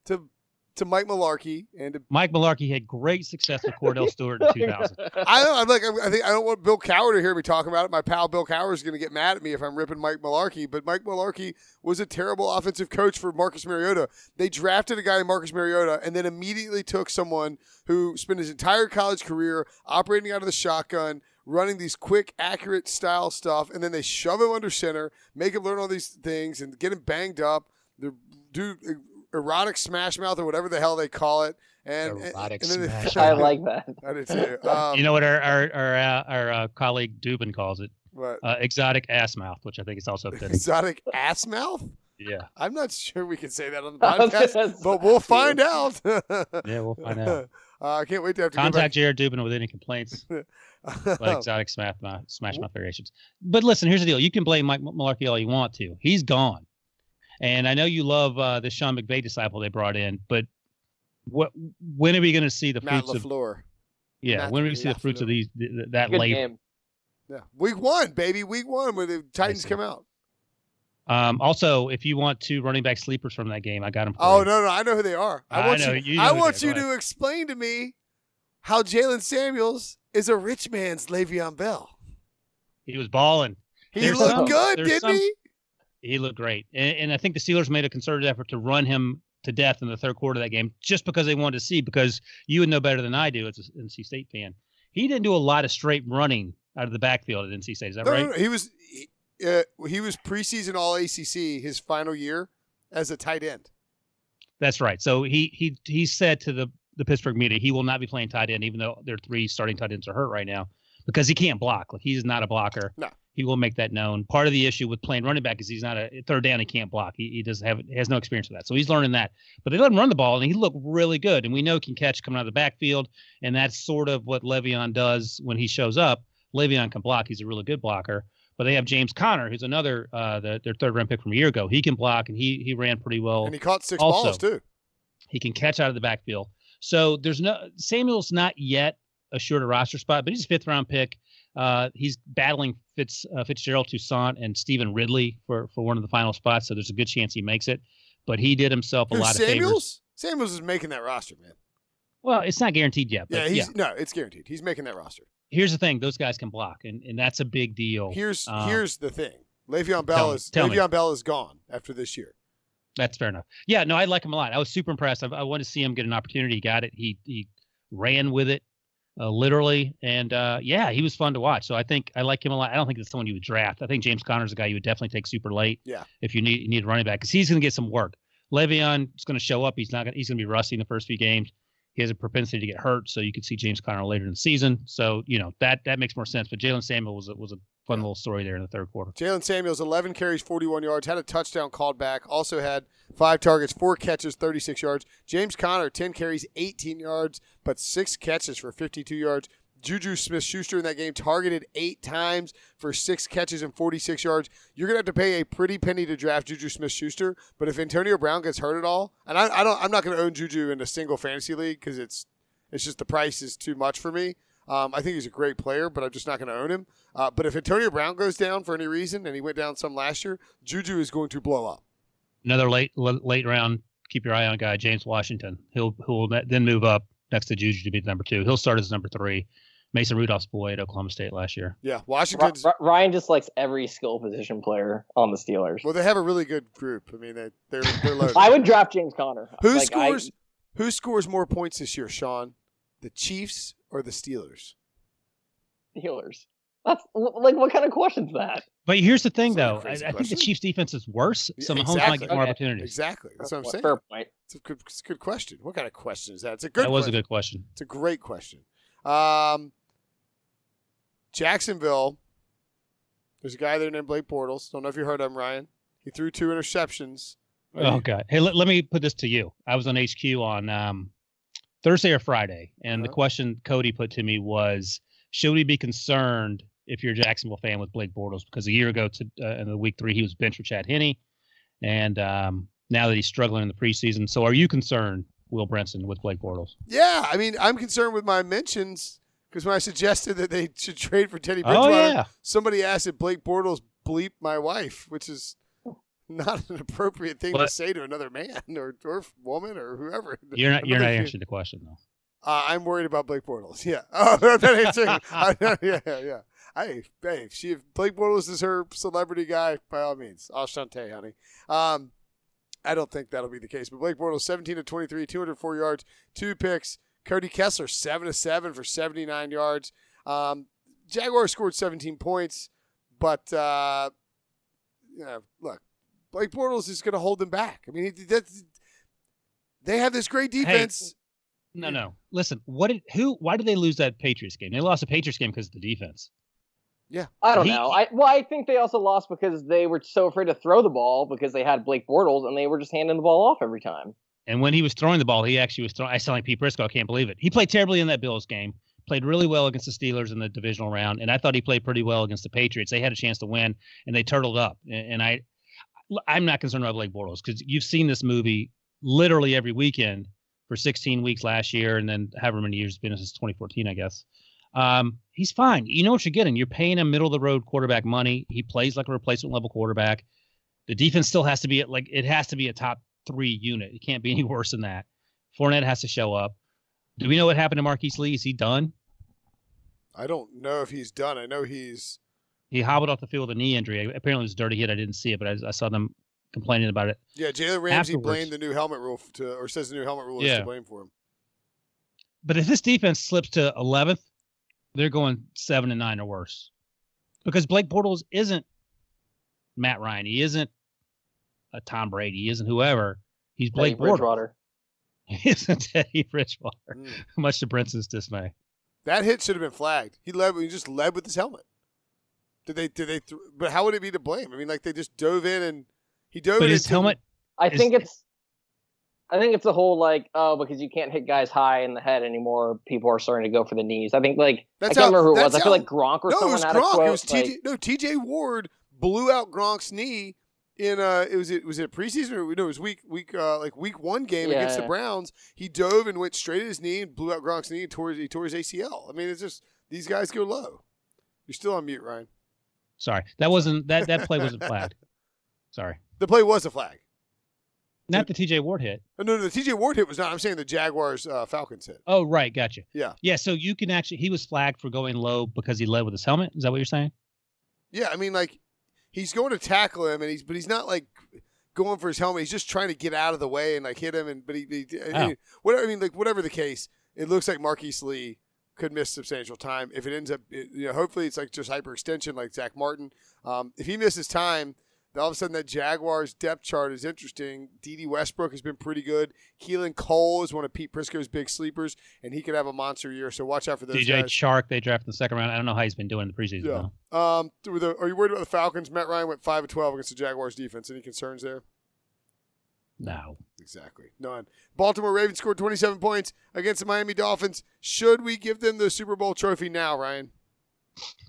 to to Mike Mularkey and to, Mike Mularkey had great success with Kordell Stewart in 2000. I don't I'm like I think I don't want Bill Cowher to hear me talking about it. My pal Bill Cowher is going to get mad at me if I'm ripping Mike Mularkey. But Mike Mularkey was a terrible offensive coach for Marcus Mariota. They drafted a guy, Marcus Mariota, and then immediately took someone who spent his entire college career operating out of the shotgun, running these quick, accurate style stuff, and then they shove him under center, make him learn all these things, and get him banged up. The do erotic smash mouth or whatever the hell they call it, and and- Erotic and then they- smash I like that. I do too. Um, you know what our our our, uh, our uh, colleague Dubin calls it? what? Uh, exotic ass mouth, which I think is also fitting. Exotic ass mouth? Yeah, I'm not sure we can say that on the podcast, but we'll find out. yeah, we'll find out. Uh, I can't wait to have to Contact Jared Dubin with any complaints go about back. exotic smash mouth, smash mouth variations. But listen, here's the deal: you can blame Mike Mularkey all you want to. He's gone, and I know you love uh, the Sean McVay disciple they brought in, but what? When are we going to see the Matt fruits of? LaFleur. Yeah, Matt when are we going to see the fruits of these th- th- that Good labor? Yeah, week one, baby, week one, when the Titans come out. Um, also, if you want two running back sleepers from that game, I got them. For Oh you. no, no, I know who they are. I I want know, you. you know I want you to explain to me how Jaylen Samuels is a rich man's Le'Veon Bell. He was balling. He There's looked some- good, didn't some- he? He looked great, and, and I think the Steelers made a concerted effort to run him to death in the third quarter of that game just because they wanted to see because you would know better than I do as an NC State fan. He didn't do a lot of straight running out of the backfield at NC State. Is that No, right? no, no, he was he, uh, he was preseason All ACC his final year as a tight end. That's right. So he he he said to the the Pittsburgh media he will not be playing tight end even though their three starting tight ends are hurt right now because he can't block. Like he's not a blocker. No. He will make that known. Part of the issue with playing running back is he's not a third down. He can't block. He, he doesn't have he has no experience with that. So he's learning that. But they let him run the ball and he looked really good. And we know he can catch coming out of the backfield. And that's sort of what Le'Veon does when he shows up. Le'Veon can block. He's a really good blocker. But they have James Conner, who's another uh, the, their third round pick from a year ago. He can block and he he ran pretty well and he caught six also- balls too. he can catch out of the backfield. So there's no Samuel's not yet assured a roster spot, but he's a fifth round pick. Uh, he's battling Fitz uh, Fitzgerald Toussaint and Stevan Ridley for for one of the final spots. So there's a good chance he makes it. But he did himself a Who, lot of favors. Samuels? Samuels is making that roster, man. Well, it's not guaranteed yet. Yeah, he's yeah, no, it's guaranteed. He's making that roster. here's the thing: those guys can block, and, and that's a big deal. Here's Um, here's the thing. Le'Veon tell Bell me, is tell me. Le'Veon Bell is gone after this year. That's fair enough. Yeah, no, I like him a lot. I was super impressed. I, I wanted to see him get an opportunity. He got it. He he ran with it, uh, literally, and uh, yeah, he was fun to watch. So I think I like him a lot. I don't think it's someone you would draft. I think James Conner's a guy you would definitely take super late. Yeah. If you need you need a running back because he's going to get some work. Le'Veon is going to show up. He's not. Gonna, he's going to be rusty in the first few games. He has a propensity to get hurt, so you could see James Conner later in the season. So you know that that makes more sense. But Jaylen Samuel was a, was a fun little story there in the third quarter. Jaylen Samuels, 11 carries, 41 yards, had a touchdown called back. Also had five targets, four catches, 36 yards. James Conner, 10 carries, 18 yards, but six catches for 52 yards. Juju Smith Schuster in that game targeted eight times for six catches and 46 yards. You're going to have to pay a pretty penny to draft Juju Smith Schuster, but if Antonio Brown gets hurt at all, and I, I don't, I'm not going to own Juju in a single fantasy league because it's, it's just the price is too much for me. Um, I think he's a great player, but I'm just not going to own him. Uh, but if Antonio Brown goes down for any reason, and he went down some last year, Juju is going to blow up. another late late round. Keep your eye on guy James Washington. He'll who will then move up next to Juju to be the number two. He'll start as number three. Mason Rudolph's boy at Oklahoma State last year. Yeah, Ry- Washington's. Ry- Ryan just likes every skill position player on the Steelers. Well, they have a really good group. I mean, they, they're they're loaded. I would draft James Conner. Who Like, I- scores? Who scores more points this year, Sean? The Chiefs or the Steelers? Steelers. That's like what kind of question's that? But here's the thing, That's not a though. I, I think the. Chiefs' defense is worse, so Yeah, Mahomes might exactly. get more Okay. opportunities. Exactly. That's what I'm saying. Fair point. It's a good, it's a good question. What kind of question is that? It's a good. that was question. a good question. It's a great question. Um, Jacksonville. There's a guy there named Blake Bortles. Don't know if you heard of him, Ryan. He threw two interceptions. Oh God! Hey, let, let me put this to you. I was on HQ on um, Thursday or Friday, and the Uh-huh. question Cody put to me was, should we be concerned if you're a Jacksonville fan with Blake Bortles? Because a year ago, to uh, in the week three, he was benched for Chad Henne, and um, now that he's struggling in the preseason, so are you concerned, Will Brinson, with Blake Bortles? Yeah, I mean, I'm concerned with my mentions because when I suggested that they should trade for Teddy Oh Bridgewater, yeah, somebody asked if Blake Bortles bleep my wife, which is not an appropriate thing to say to another man or, or woman or whoever. you're not you're not answering the question though. Uh, I'm worried about Blake Bortles. Yeah. Oh, that true. I, yeah, yeah, yeah. Hey, hey, if, she, if Blake Bortles is her celebrity guy, by all means, I'll honey. Um, I don't think that'll be the case. But Blake Bortles, 17 to 23, 204 yards, two picks. Cody Kessler, 7 to 7 for 79 yards. Um, Jaguars scored 17 points, but, uh, you know, look, Blake Bortles is going to hold them back. I mean, that's, they have this great defense. No, no. Listen, what did who? Why did they lose that Patriots game? They lost the Patriots game because of the defense. Yeah, I don't He- know. I well, I think they also lost because they were so afraid to throw the ball because they had Blake Bortles and they were just handing the ball off every time. And when he was throwing the ball, he actually was throwing. I sound like Pete Prisco. I can't believe it. He played terribly in that Bills game. Played really well against the Steelers in the divisional round, and I thought he played pretty well against the Patriots. They had a chance to win, and they turtled up. And, and I, I'm not concerned about Blake Bortles because you've seen this movie literally every weekend for 16 weeks last year, and then however many years it's been since 2014, I guess. Um, he's fine. You know what you're getting. You're paying him middle of the road quarterback money. He plays like a replacement level quarterback. The defense still has to be like it has to be a top three unit. It can't be any worse than that. Fournette has to show up. Do we know what happened to Marquise Lee? Is he done? I don't know if he's done. I know he's He hobbled off the field with a knee injury. Apparently, it was a dirty hit. I didn't see it, but I, I saw them complaining about it. Yeah, Jalen Ramsey Afterwards. blamed the new helmet rule to, or says the new helmet rule is to blame for him. But if this defense slips to 11th, they're going seven and nine or worse, because Blake Bortles isn't Matt Ryan. He isn't a Tom Brady. He isn't whoever. He's Teddy Blake Bortles. Bridgewater. He isn't Teddy Bridgewater. Mm. Much to Prince's dismay. That hit should have been flagged. He led. He just led with his helmet. Did they? Did they? Th- but how would it be to blame? I mean, like they just dove in and he dove But in. his helmet, I Is- think it's. I think it's a whole like oh because you can't hit guys high in the head anymore. People are starting to go for the knees. I think like That's I can't how- remember who it was. that's I feel how- like Gronk or No, someone was had a Gronk. quote. it was like, TJ. No, TJ Ward blew out Gronk's knee in uh it was it was it preseason or no it was week week uh like week one game Yeah, against the. Browns. He dove and went straight at his knee and blew out Gronk's knee and tore his, he tore his ACL. I mean, it's just these guys go low. You're still on mute, Ryan. Sorry, that wasn't that that play wasn't flagged. Sorry, The play was a flag. not the T.J. Ward hit. Oh, no, no, the TJ Ward hit was not. I'm saying the Jaguars uh, Falcons hit. Oh, right, gotcha. Yeah. yeah. So you can actually he was flagged for going low because he led with his helmet. Is that what you're saying? Yeah, I mean, like he's going to tackle him, and he's but he's not like going for his helmet. He's just trying to get out of the way and like hit him. And but he, he I mean, whatever. I mean, like whatever the case, it looks like Marquise Lee could miss substantial time if it ends up. you know, hopefully it's like just hyperextension, like Zack Martin. Um, if he misses time. then All of a sudden, that Jaguars depth chart is interesting. Dede Westbrook has been pretty good. Keelan Cole is one of Pete Prisco's big sleepers, and he could have a monster year. So watch out for those DJ guys. Chark they drafted in the second round. I don't know how he's been doing in the preseason. Yeah. though. Um, the, are you worried about the Falcons? Matt Ryan went five of twelve against the Jaguars defense. Any concerns there? No. Exactly, none. Baltimore Ravens scored twenty-seven points against the Miami Dolphins. Should we give them the Super Bowl trophy now, Ryan?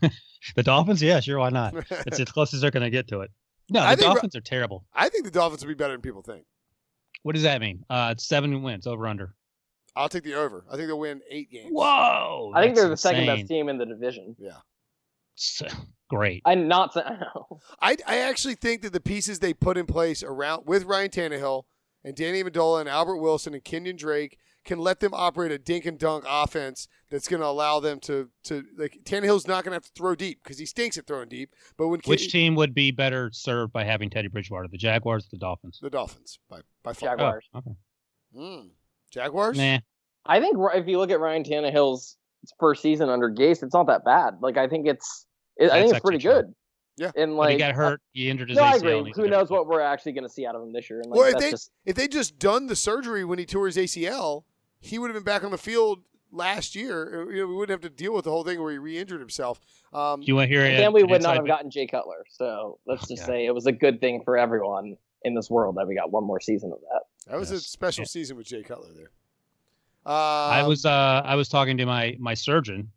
The Dolphins, yeah, sure, why not? It's as close as they're going to get to it. No, the think- Dolphins are terrible. I think the Dolphins will be better than people think. What does that mean? Uh, it's seven wins over under. I'll take the over. I think they'll win eight games. Whoa! I think they're the second best team in the division. So- Great. I'm not. I know. I, I actually think that the pieces they put in place around with Ryan Tannehill and Danny Amendola and Albert Wilson and Kenyan Drake can let them operate a dink and dunk offense that's going to allow them to to like Tannehill's not going to have to throw deep because he stinks at throwing deep. But when Which Ken- team would be better served by having Teddy Bridgewater? The Jaguars, or the Dolphins? the Dolphins by by far. Jaguars. Oh, okay. Mm. Jaguars. Nah. I think if you look at Ryan Tannehill's first season under Gase, it's not that bad. Like I think it's, it, I think it's pretty true. good. Yeah. And But like he got hurt. He injured his No, I agree. Who a knows what we're actually going to see out of him this year? And like, Well, if they just if they just done the surgery when he tore his ACL, he would have been back on the field last year. You know, we wouldn't have to deal with the whole thing where he re-injured himself. Um, you want to hear? then we would not have gotten Jay Cutler. So let's just Yeah. say it was a good thing for everyone in this world that we got one more season of that. that was a special Yeah. season with Jay Cutler there. I Um, was uh I was talking to my my surgeon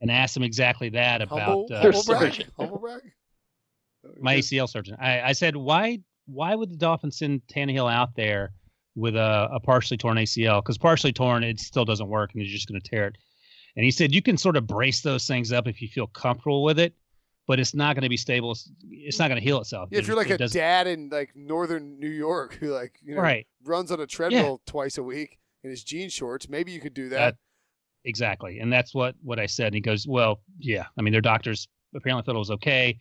and asked him exactly that about humble, uh, humble brag. surgeon. Humble brag. My ACL surgeon. I, I said why why would the Dolphins send Tannehill out there with a, a partially torn ACL? Because partially torn, it still doesn't work, and you're just going to tear it. And he said you can sort of brace those things up if you feel comfortable with it, but it's not going to be stable. It's, it's not going to heal itself. Yeah, if you're like it a dad in like northern New York who like you know right, runs on a treadmill twice a week in his jean shorts, maybe you could do that. That- exactly, and that's what what I said. And he goes, well, yeah. I mean, their doctors apparently thought it was okay,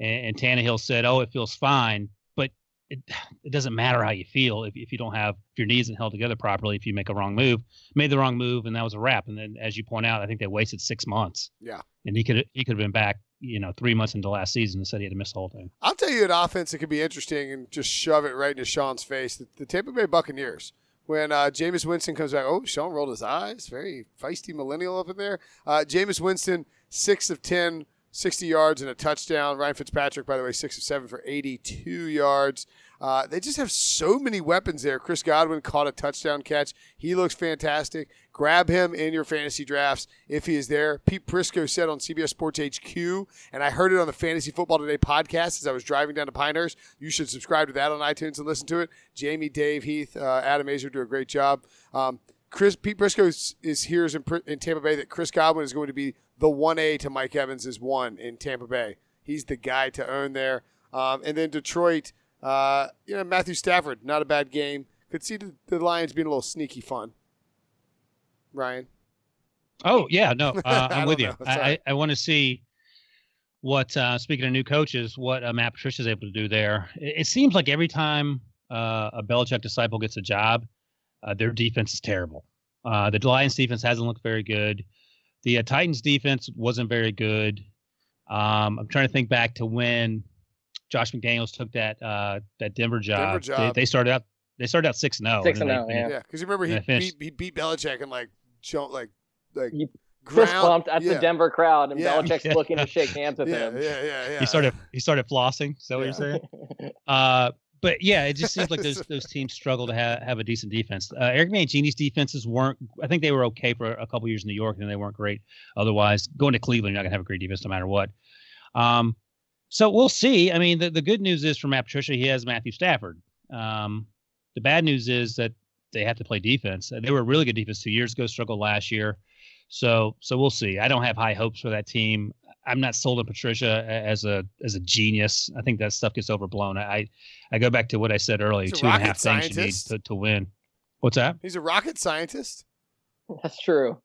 and, and Tannehill said, oh, it feels fine, but it it doesn't matter how you feel if, if you don't have if your knee isn't held together properly. If you make a wrong move, made the wrong move, and that was a wrap. And then, as you point out, I think they wasted six months. Yeah. and he could he could have been back, you know, three months into last season and said he had to miss the whole thing. I'll tell you an offense that could be interesting and just shove it right into Sean's face. The, the Tampa Bay Buccaneers. When uh, Jameis Winston comes back, oh, Sean rolled his eyes. Very feisty millennial up in there. Uh, Jameis Winston, 6 of 10, 60 yards and a touchdown. Ryan Fitzpatrick, by the way, 6 of 7 for 82 yards. Uh, they just have so many weapons there. Chris Godwin caught a touchdown catch. He looks fantastic. Grab him in your fantasy drafts if he is there. Pete Prisco said on CBS Sports HQ, and I heard it on the Fantasy Football Today podcast as I was driving down to Pinehurst. You should subscribe to that on iTunes and listen to it. Jamie, Dave, Heath, uh, Adam Aizer do a great job. Um, Chris Pete Prisco is, is here in, in Tampa Bay that Chris Godwin is going to be the one A to Mike Evans is one in Tampa Bay. He's the guy to own there. Um, and then Detroit, uh, you know Matthew Stafford, not a bad game. Could see the, the Lions being a little sneaky fun. Ryan, Oh yeah, no, uh, I'm with you. know. I, I, I want to see what uh, speaking of new coaches, what uh, Matt Patricia is able to do there. It, it seems like every time uh, a Belichick disciple gets a job, uh, their defense is terrible. Uh, the Lions defense hasn't looked very good. The uh, Titans defense wasn't very good. Um, I'm trying to think back to when Josh McDaniels took that that Denver job. Denver job. They, they started out they started out six and zero. Six and zero, yeah. Yeah, because you remember he And they finished- beat, he beat Belichick and like show like like He ground. Fist pumped at yeah. the Denver crowd, and Yeah. Belichick's Yeah. looking to shake hands with Yeah, him. yeah, yeah, yeah. He started he started flossing. Is that what you're saying? Uh, but yeah, it just seems like those those teams struggle to have, have a decent defense. Uh, Eric Mangini's defenses weren't. I think they were okay for a couple years in New York, and they weren't great. Otherwise, going to Cleveland, you're not gonna have a great defense no matter what. Um, so we'll see. I mean, the, the good news is for Matt Patricia, he has Matthew Stafford. Um, the bad news is that they have to play defense. They were a really good defense two years ago, struggled last year. So so we'll see. I don't have high hopes for that team. I'm not sold on Patricia as a as a genius. I think that stuff gets overblown. I I go back to what I said earlier: Two and a half a two and a rocket half things you need to, to win. What's that? He's a rocket scientist. That's true.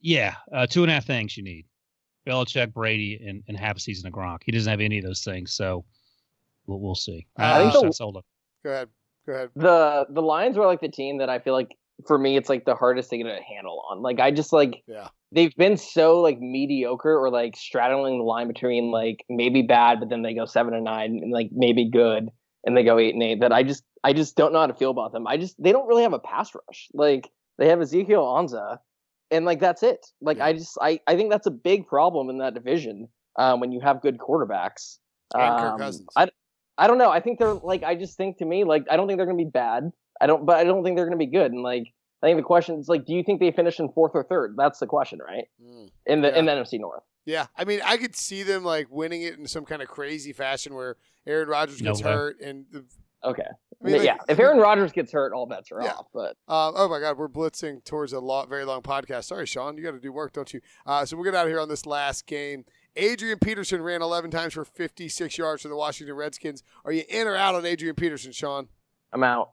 Yeah, uh, two and a half things you need: Belichick, Brady, and, and half a season of Gronk. He doesn't have any of those things, so we'll we'll see. I think I'm not sold on. Go ahead. Go ahead. The the Lions were like the team that I feel like for me it's like the hardest thing to handle on. Like I just like Yeah. They've been so like mediocre or like straddling the line between like maybe bad, but then they go seven and nine and like maybe good and they go eight and eight. That I just I just don't know how to feel about them. I just they don't really have a pass rush. Like they have Ezekiel Ansah, and like that's it. Like. I just I I think that's a big problem in that division um, when you have good quarterbacks. And Kirk Um, Cousins. I I don't know. I think they're like I just think to me like I don't think they're gonna be bad. I don't, but I don't think they're gonna be good. And like I think the question is like, do you think they finish in fourth or third? That's the question, right? Mm. In the in the NFC North. Yeah, I mean, I could see them like winning it in some kind of crazy fashion where Aaron Rodgers gets way. hurt and the, Okay. I mean, like, yeah. If Aaron Rodgers gets hurt, all bets are Yeah. off. But Uh, oh my God, we're blitzing towards a lot, very long podcast. Sorry, Sean, you got to do work, don't you? Uh, so we'll get out of here on this last game. Adrian Peterson ran 11 times for 56 yards for the Washington Redskins. Are you in or out on Adrian Peterson, Sean? I'm out.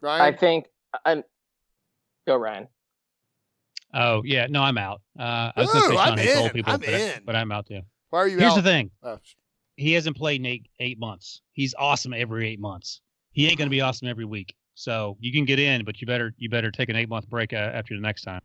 Right? I think I'm. Go Ryan. Oh yeah, no, I'm out. Uh, I was going to say Ooh, I'm hates in. people, I'm but, I, in. but I'm out too. Why are you out? Here's out? the thing: Oh, he hasn't played in eight eight months. He's awesome every eight months. He ain't going to be awesome every week. So you can get in, but you better you better take an eight month break uh, after the next time.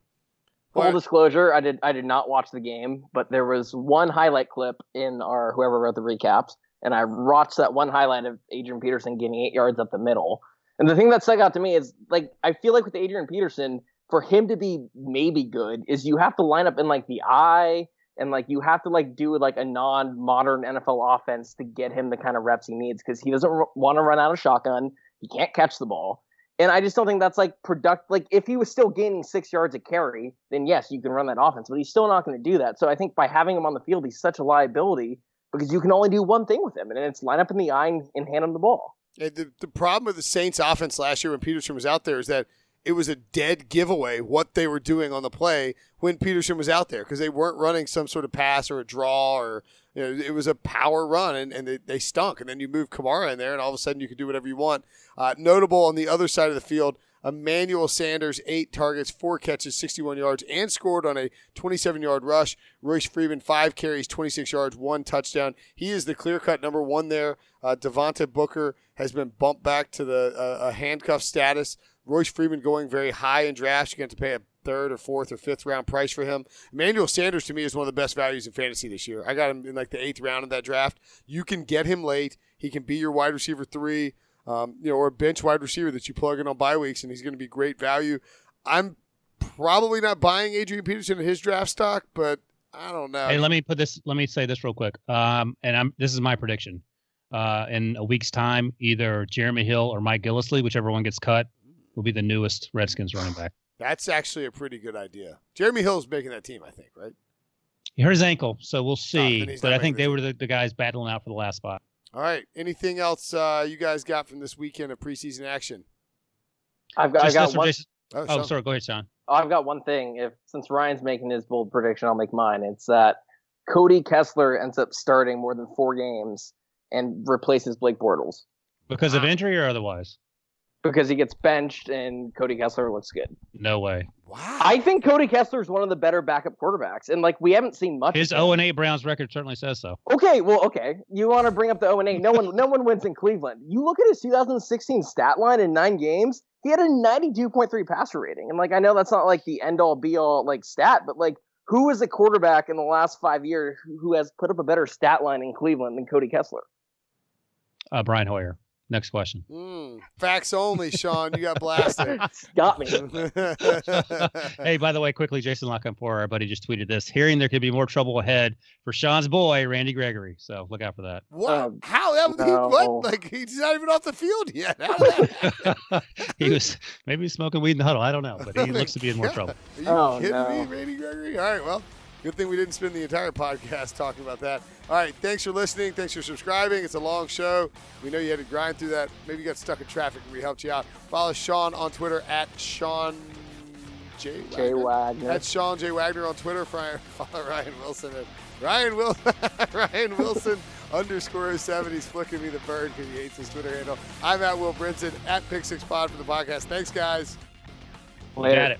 Full What? disclosure, I did I did not watch the game, but there was one highlight clip in our whoever wrote the recaps, and I watched that one highlight of Adrian Peterson getting eight yards up the middle. And the thing that stuck out to me is like I feel like with Adrian Peterson, for him to be maybe good, is you have to line up in like the eye and like you have to like do like a non-modern NFL offense to get him the kind of reps he needs because he doesn't r- want to run out of shotgun. He can't catch the ball. And I just don't think that's like product. Like if he was still gaining six yards a carry, then yes, you can run that offense. But he's still not going to do that. So I think by having him on the field, he's such a liability because you can only do one thing with him, and it's line up in the eye and, and hand him the ball. The, the problem with the Saints offense last year when Peterson was out there is that it was a dead giveaway what they were doing on the play when Peterson was out there because they weren't running some sort of pass or a draw or you know it was a power run and, and they, they stunk and then you move Kamara in there and all of a sudden you can do whatever you want. Uh, notable on the other side of the field, Emmanuel Sanders eight targets, four catches, 61 yards, and scored on a 27 yard rush. Royce Freeman five carries, 26 yards, one touchdown. He is the clear cut number one there. Uh, Devontae Booker has been bumped back to the uh, handcuff status. Royce Freeman going very high in drafts. You're going to pay a third or fourth or fifth round price for him. Emmanuel Sanders to me is one of the best values in fantasy this year. I got him in like the eighth round of that draft. You can get him late. He can be your wide receiver three, um, you know, or a bench wide receiver that you plug in on bye weeks, and he's going to be great value. I'm probably not buying Adrian Peterson in his draft stock, but I don't know. Hey, let me put this. Let me say this real quick. Um, and I'm this is my prediction. Uh, in a week's time, either Jeremy Hill or Mike Gillislee, whichever one gets cut, will be the newest Redskins running back. That's actually a pretty good idea. Jeremy Hill's making that team, I think, right? He hurt his ankle, so we'll see. then but I think they the were the, the guys battling out for the last spot. All right. Anything else uh, you guys got from this weekend of preseason action? I've got, I Just got one. just- Oh, oh, sorry. Go ahead, Sean. Oh, I've got one thing. If since Ryan's making his bold prediction, I'll make mine. It's that Cody Kessler ends up starting more than four games and replaces Blake Bortles. Because of injury or otherwise? Because he gets benched and Cody Kessler looks good. No way. Wow. I think Cody Kessler is one of the better backup quarterbacks, and like we haven't seen much. His of him. 0 and 8 Browns record certainly says so. Okay, well, okay. You want to bring up the 0 and 8? No one, no one wins in Cleveland. You look at his 2016 stat line in nine games. He had a 92.3 passer rating, and like I know that's not like the end all be all like stat, but like who is a quarterback in the last five years who, who has put up a better stat line in Cleveland than Cody Kessler? Uh, Brian Hoyer. Next question. Mm, facts only, Sean. You got blasted. Got me. hey, by the way, quickly, Jason La Canfora, our buddy, just tweeted this. Hearing there could be more trouble ahead for Sean's boy, Randy Gregory. So look out for that. What? Um, How? That, he, no. what? Like he's not even off the field yet. He was maybe he's smoking weed in the huddle. I don't know, but he looks to be in more trouble. Are you Oh, kidding no. me, Randy Gregory? All right, well, good thing we didn't spend the entire podcast talking about that. All right, thanks for listening. Thanks for subscribing. It's a long show. We know you had to grind through that. Maybe you got stuck in traffic and we helped you out. Follow Sean on Twitter at Sean J. Jay Wagner. Wagner. That's Sean J. Wagner on Twitter. Follow Ryan Wilson at Ryan Will Ryan Wilson underscore 7. He's flicking me the bird because he hates his Twitter handle. I'm at Will Brinson at Pick Six Pod for the podcast. Thanks, guys. Later. Got it.